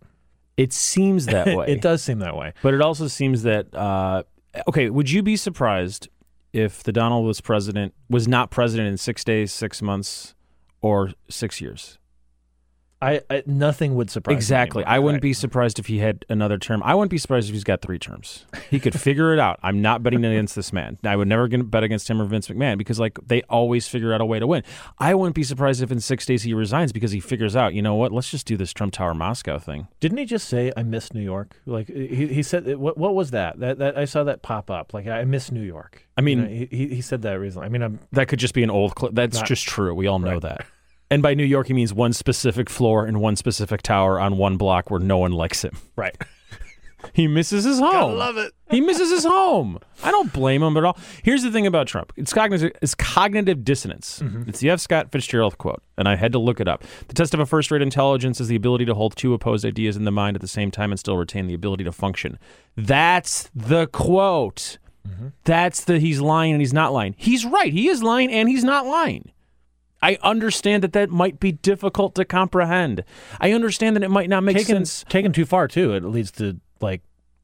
It seems that way. it does seem that way. But it also seems that uh, okay. Would you be surprised if the Donald was president was not president in six days, six months, or six years? I, I nothing would surprise me Exactly. anymore. I wouldn't Right. be surprised if he had another term. I wouldn't be surprised if he's got three terms. He could figure it out. I'm not betting against this man. I would never bet against him or Vince McMahon because like they always figure out a way to win. I wouldn't be surprised if in six days he resigns because he figures out, you know what? Let's just do this Trump Tower Moscow thing. Didn't he just say I miss New York? Like he, he said, uh, what what was that? That that I saw that pop up. Like I miss New York. I mean- You know, he, he said that recently. I mean, I'm That could just be an old clip. That's Not- just true. We all know that. And by New York, he means one specific floor and one specific tower on one block where no one likes him. right. He misses his home. Gotta love it. He misses his home. I don't blame him at all. Here's the thing about Trump. It's cognitive, it's cognitive dissonance. Mm-hmm. It's the F. Scott Fitzgerald quote, and I had to look it up. The test of a first-rate intelligence is the ability to hold two opposed ideas in the mind at the same time and still retain the ability to function. That's the quote. Mm-hmm. That's the he's lying and he's not lying. He's right. He is lying and he's not lying. I understand that that might be difficult to comprehend. I understand that it might not make taken, sense. taken too far too, it leads to like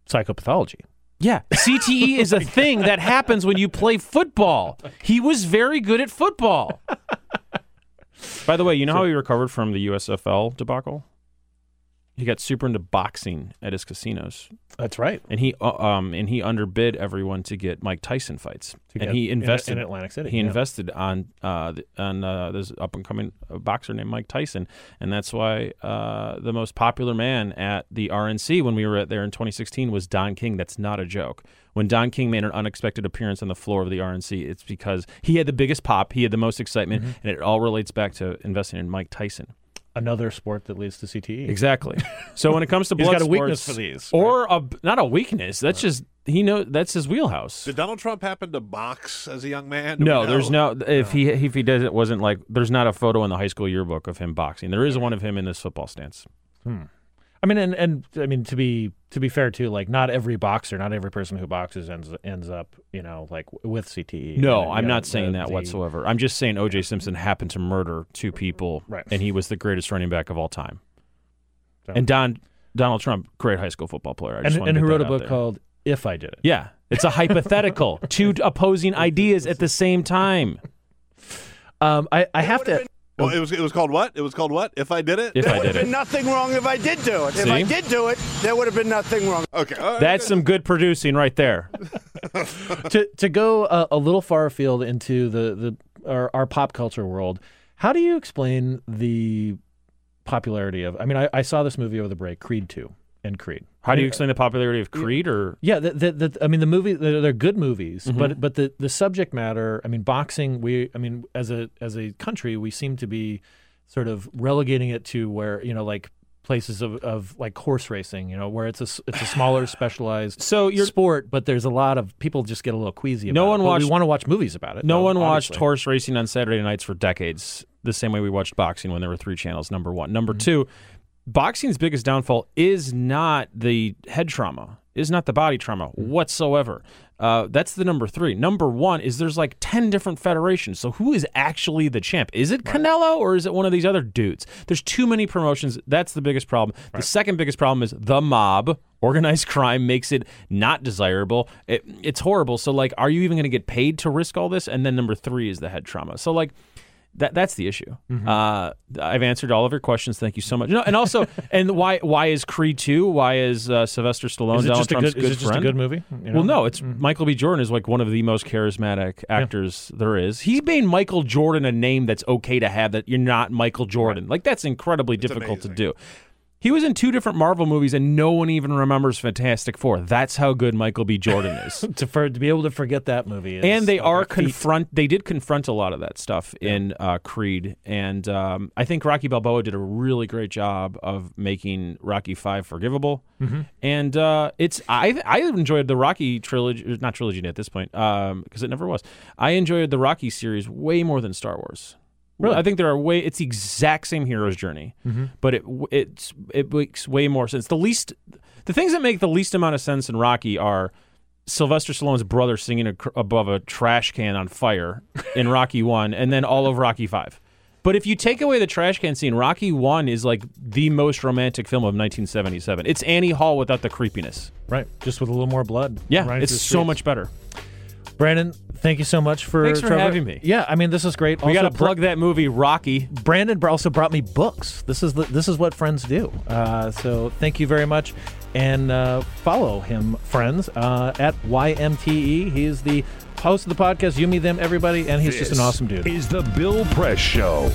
psychopathology. Yeah, CTE is a thing that happens when you play football. He was very good at football. By the way, you know how he recovered from the USFL debacle? He got super into boxing at his casinos. That's right. And he uh, um and he underbid everyone to get Mike Tyson fights. To and he invested in Atlantic City, He yeah. invested on uh on uh, this up and coming boxer named Mike Tyson, and that's why uh, the most popular man at the RNC when we were at there in 2016 was Don King. That's not a joke. When Don King made an unexpected appearance on the floor of the RNC, it's because he had the biggest pop, he had the most excitement, Mm-hmm. and it all relates back to investing in Mike Tyson. Another sport that leads to CTE. Exactly. So when it comes to He's blood got a weakness sports- for these, or a, not a weakness. That's just he know that's his wheelhouse. Did Donald Trump happen to box as a young man? No, Do we there's know? no. If he if he does it, wasn't like there's not a photo in the high school yearbook of him boxing. There is one of him in this football stance. Hmm. I mean, and, and I mean to be to be fair too, like not every boxer, not every person who boxes ends ends up, you know, like with CTE. No, know, I'm know, not saying the- that the- whatsoever. I'm just saying O.J. Simpson happened to murder two people, Right. and he was the greatest running back of all time. And Don Donald Trump, great high school football player. I just And, and who wrote a book there. called "If I Did It." Yeah, it's a hypothetical. two opposing ideas at the same time. Um, I, I have to. Oh, it was it was called what? It was called what? If I did it? If there I would did have it. been nothing wrong if I did do it. If See? I did do it, there would have been nothing wrong. Okay. all right. That's some good producing right there. to to go a, a little far afield into the the our, our pop culture world, how do you explain the popularity of? I mean, I, I saw this movie over the break, Creed two and Creed. How do you explain the popularity of Creed? Or Yeah, the, the, the, I mean, the movie they're, they're good movies, Mhm. but but the, the subject matter. I mean, boxing. We, I mean, as a as a country, we seem to be sort of relegating it to where you know, like places of, of like horse racing. You know, where it's a it's a smaller specialized so you're, sport, but there's a lot of people just get a little queasy. About No it. one But watched- We want to watch movies about it. no though, one watched obviously. horse racing on Saturday nights for decades, the same way we watched boxing when there were three channels. Number one. Number Mm-hmm. two, boxing's biggest downfall is not the head trauma, is not the body trauma whatsoever. Uh, that's the number three. Number one is there's like 10 different federations. So who is actually the champ? Is it Canelo or is it one of these other dudes? There's too many promotions. That's the biggest problem. The second biggest problem is the mob. Organized crime makes it not desirable. It, it's horrible. So, like, are you even going to get paid to risk all this? And then number three is the head trauma. So, like, that that's the issue. Mm-hmm. Uh, I've answered all of your questions. Thank you so much. No, and also, and why why is Creed two? Why is uh, Sylvester Stallone Is it Donald just a Trump's good? Is it just a good movie? you know? Well, no, it's Michael B. Jordan is like one of the most charismatic actors there is. He made Michael Jordan a name that's okay to have. That you're not Michael Jordan. Like that's incredibly difficult to do. He was in two different Marvel movies, and no one even remembers Fantastic Four. That's how good Michael B. Jordan is. to for, to be able to forget that movie. Is and they are confront. They did confront a lot of that stuff in uh, Creed, and um, I think Rocky Balboa did a really great job of making Rocky Five forgivable. Mhm. And uh, it's I I enjoyed the Rocky trilogy, not trilogy at this point, because it never was. I enjoyed the Rocky series way more than Star Wars. Really? I think there are way. It's the exact same hero's journey, Mhm. but it it's it makes way more sense. The least, the things that make the least amount of sense in Rocky are Sylvester Stallone's brother singing a, above a trash can on fire in Rocky One, and then all of Rocky Five. But if you take away the trash can scene, Rocky One is like the most romantic film of 1977. It's Annie Hall without the creepiness. right, just with a little more blood. Yeah, it's so much better. Brandon, thank you so much for Thanks for Trevor. having me. Yeah, I mean this is great. We got to Also, plug that movie, Rocky. Brandon also brought me books. This is the, this is what friends do. Uh, so thank you very much, and uh, follow him, friends, uh, at YMTE. He is the host of the podcast. You, me, them, everybody, and he's just an awesome dude. Is the Bill Press Show.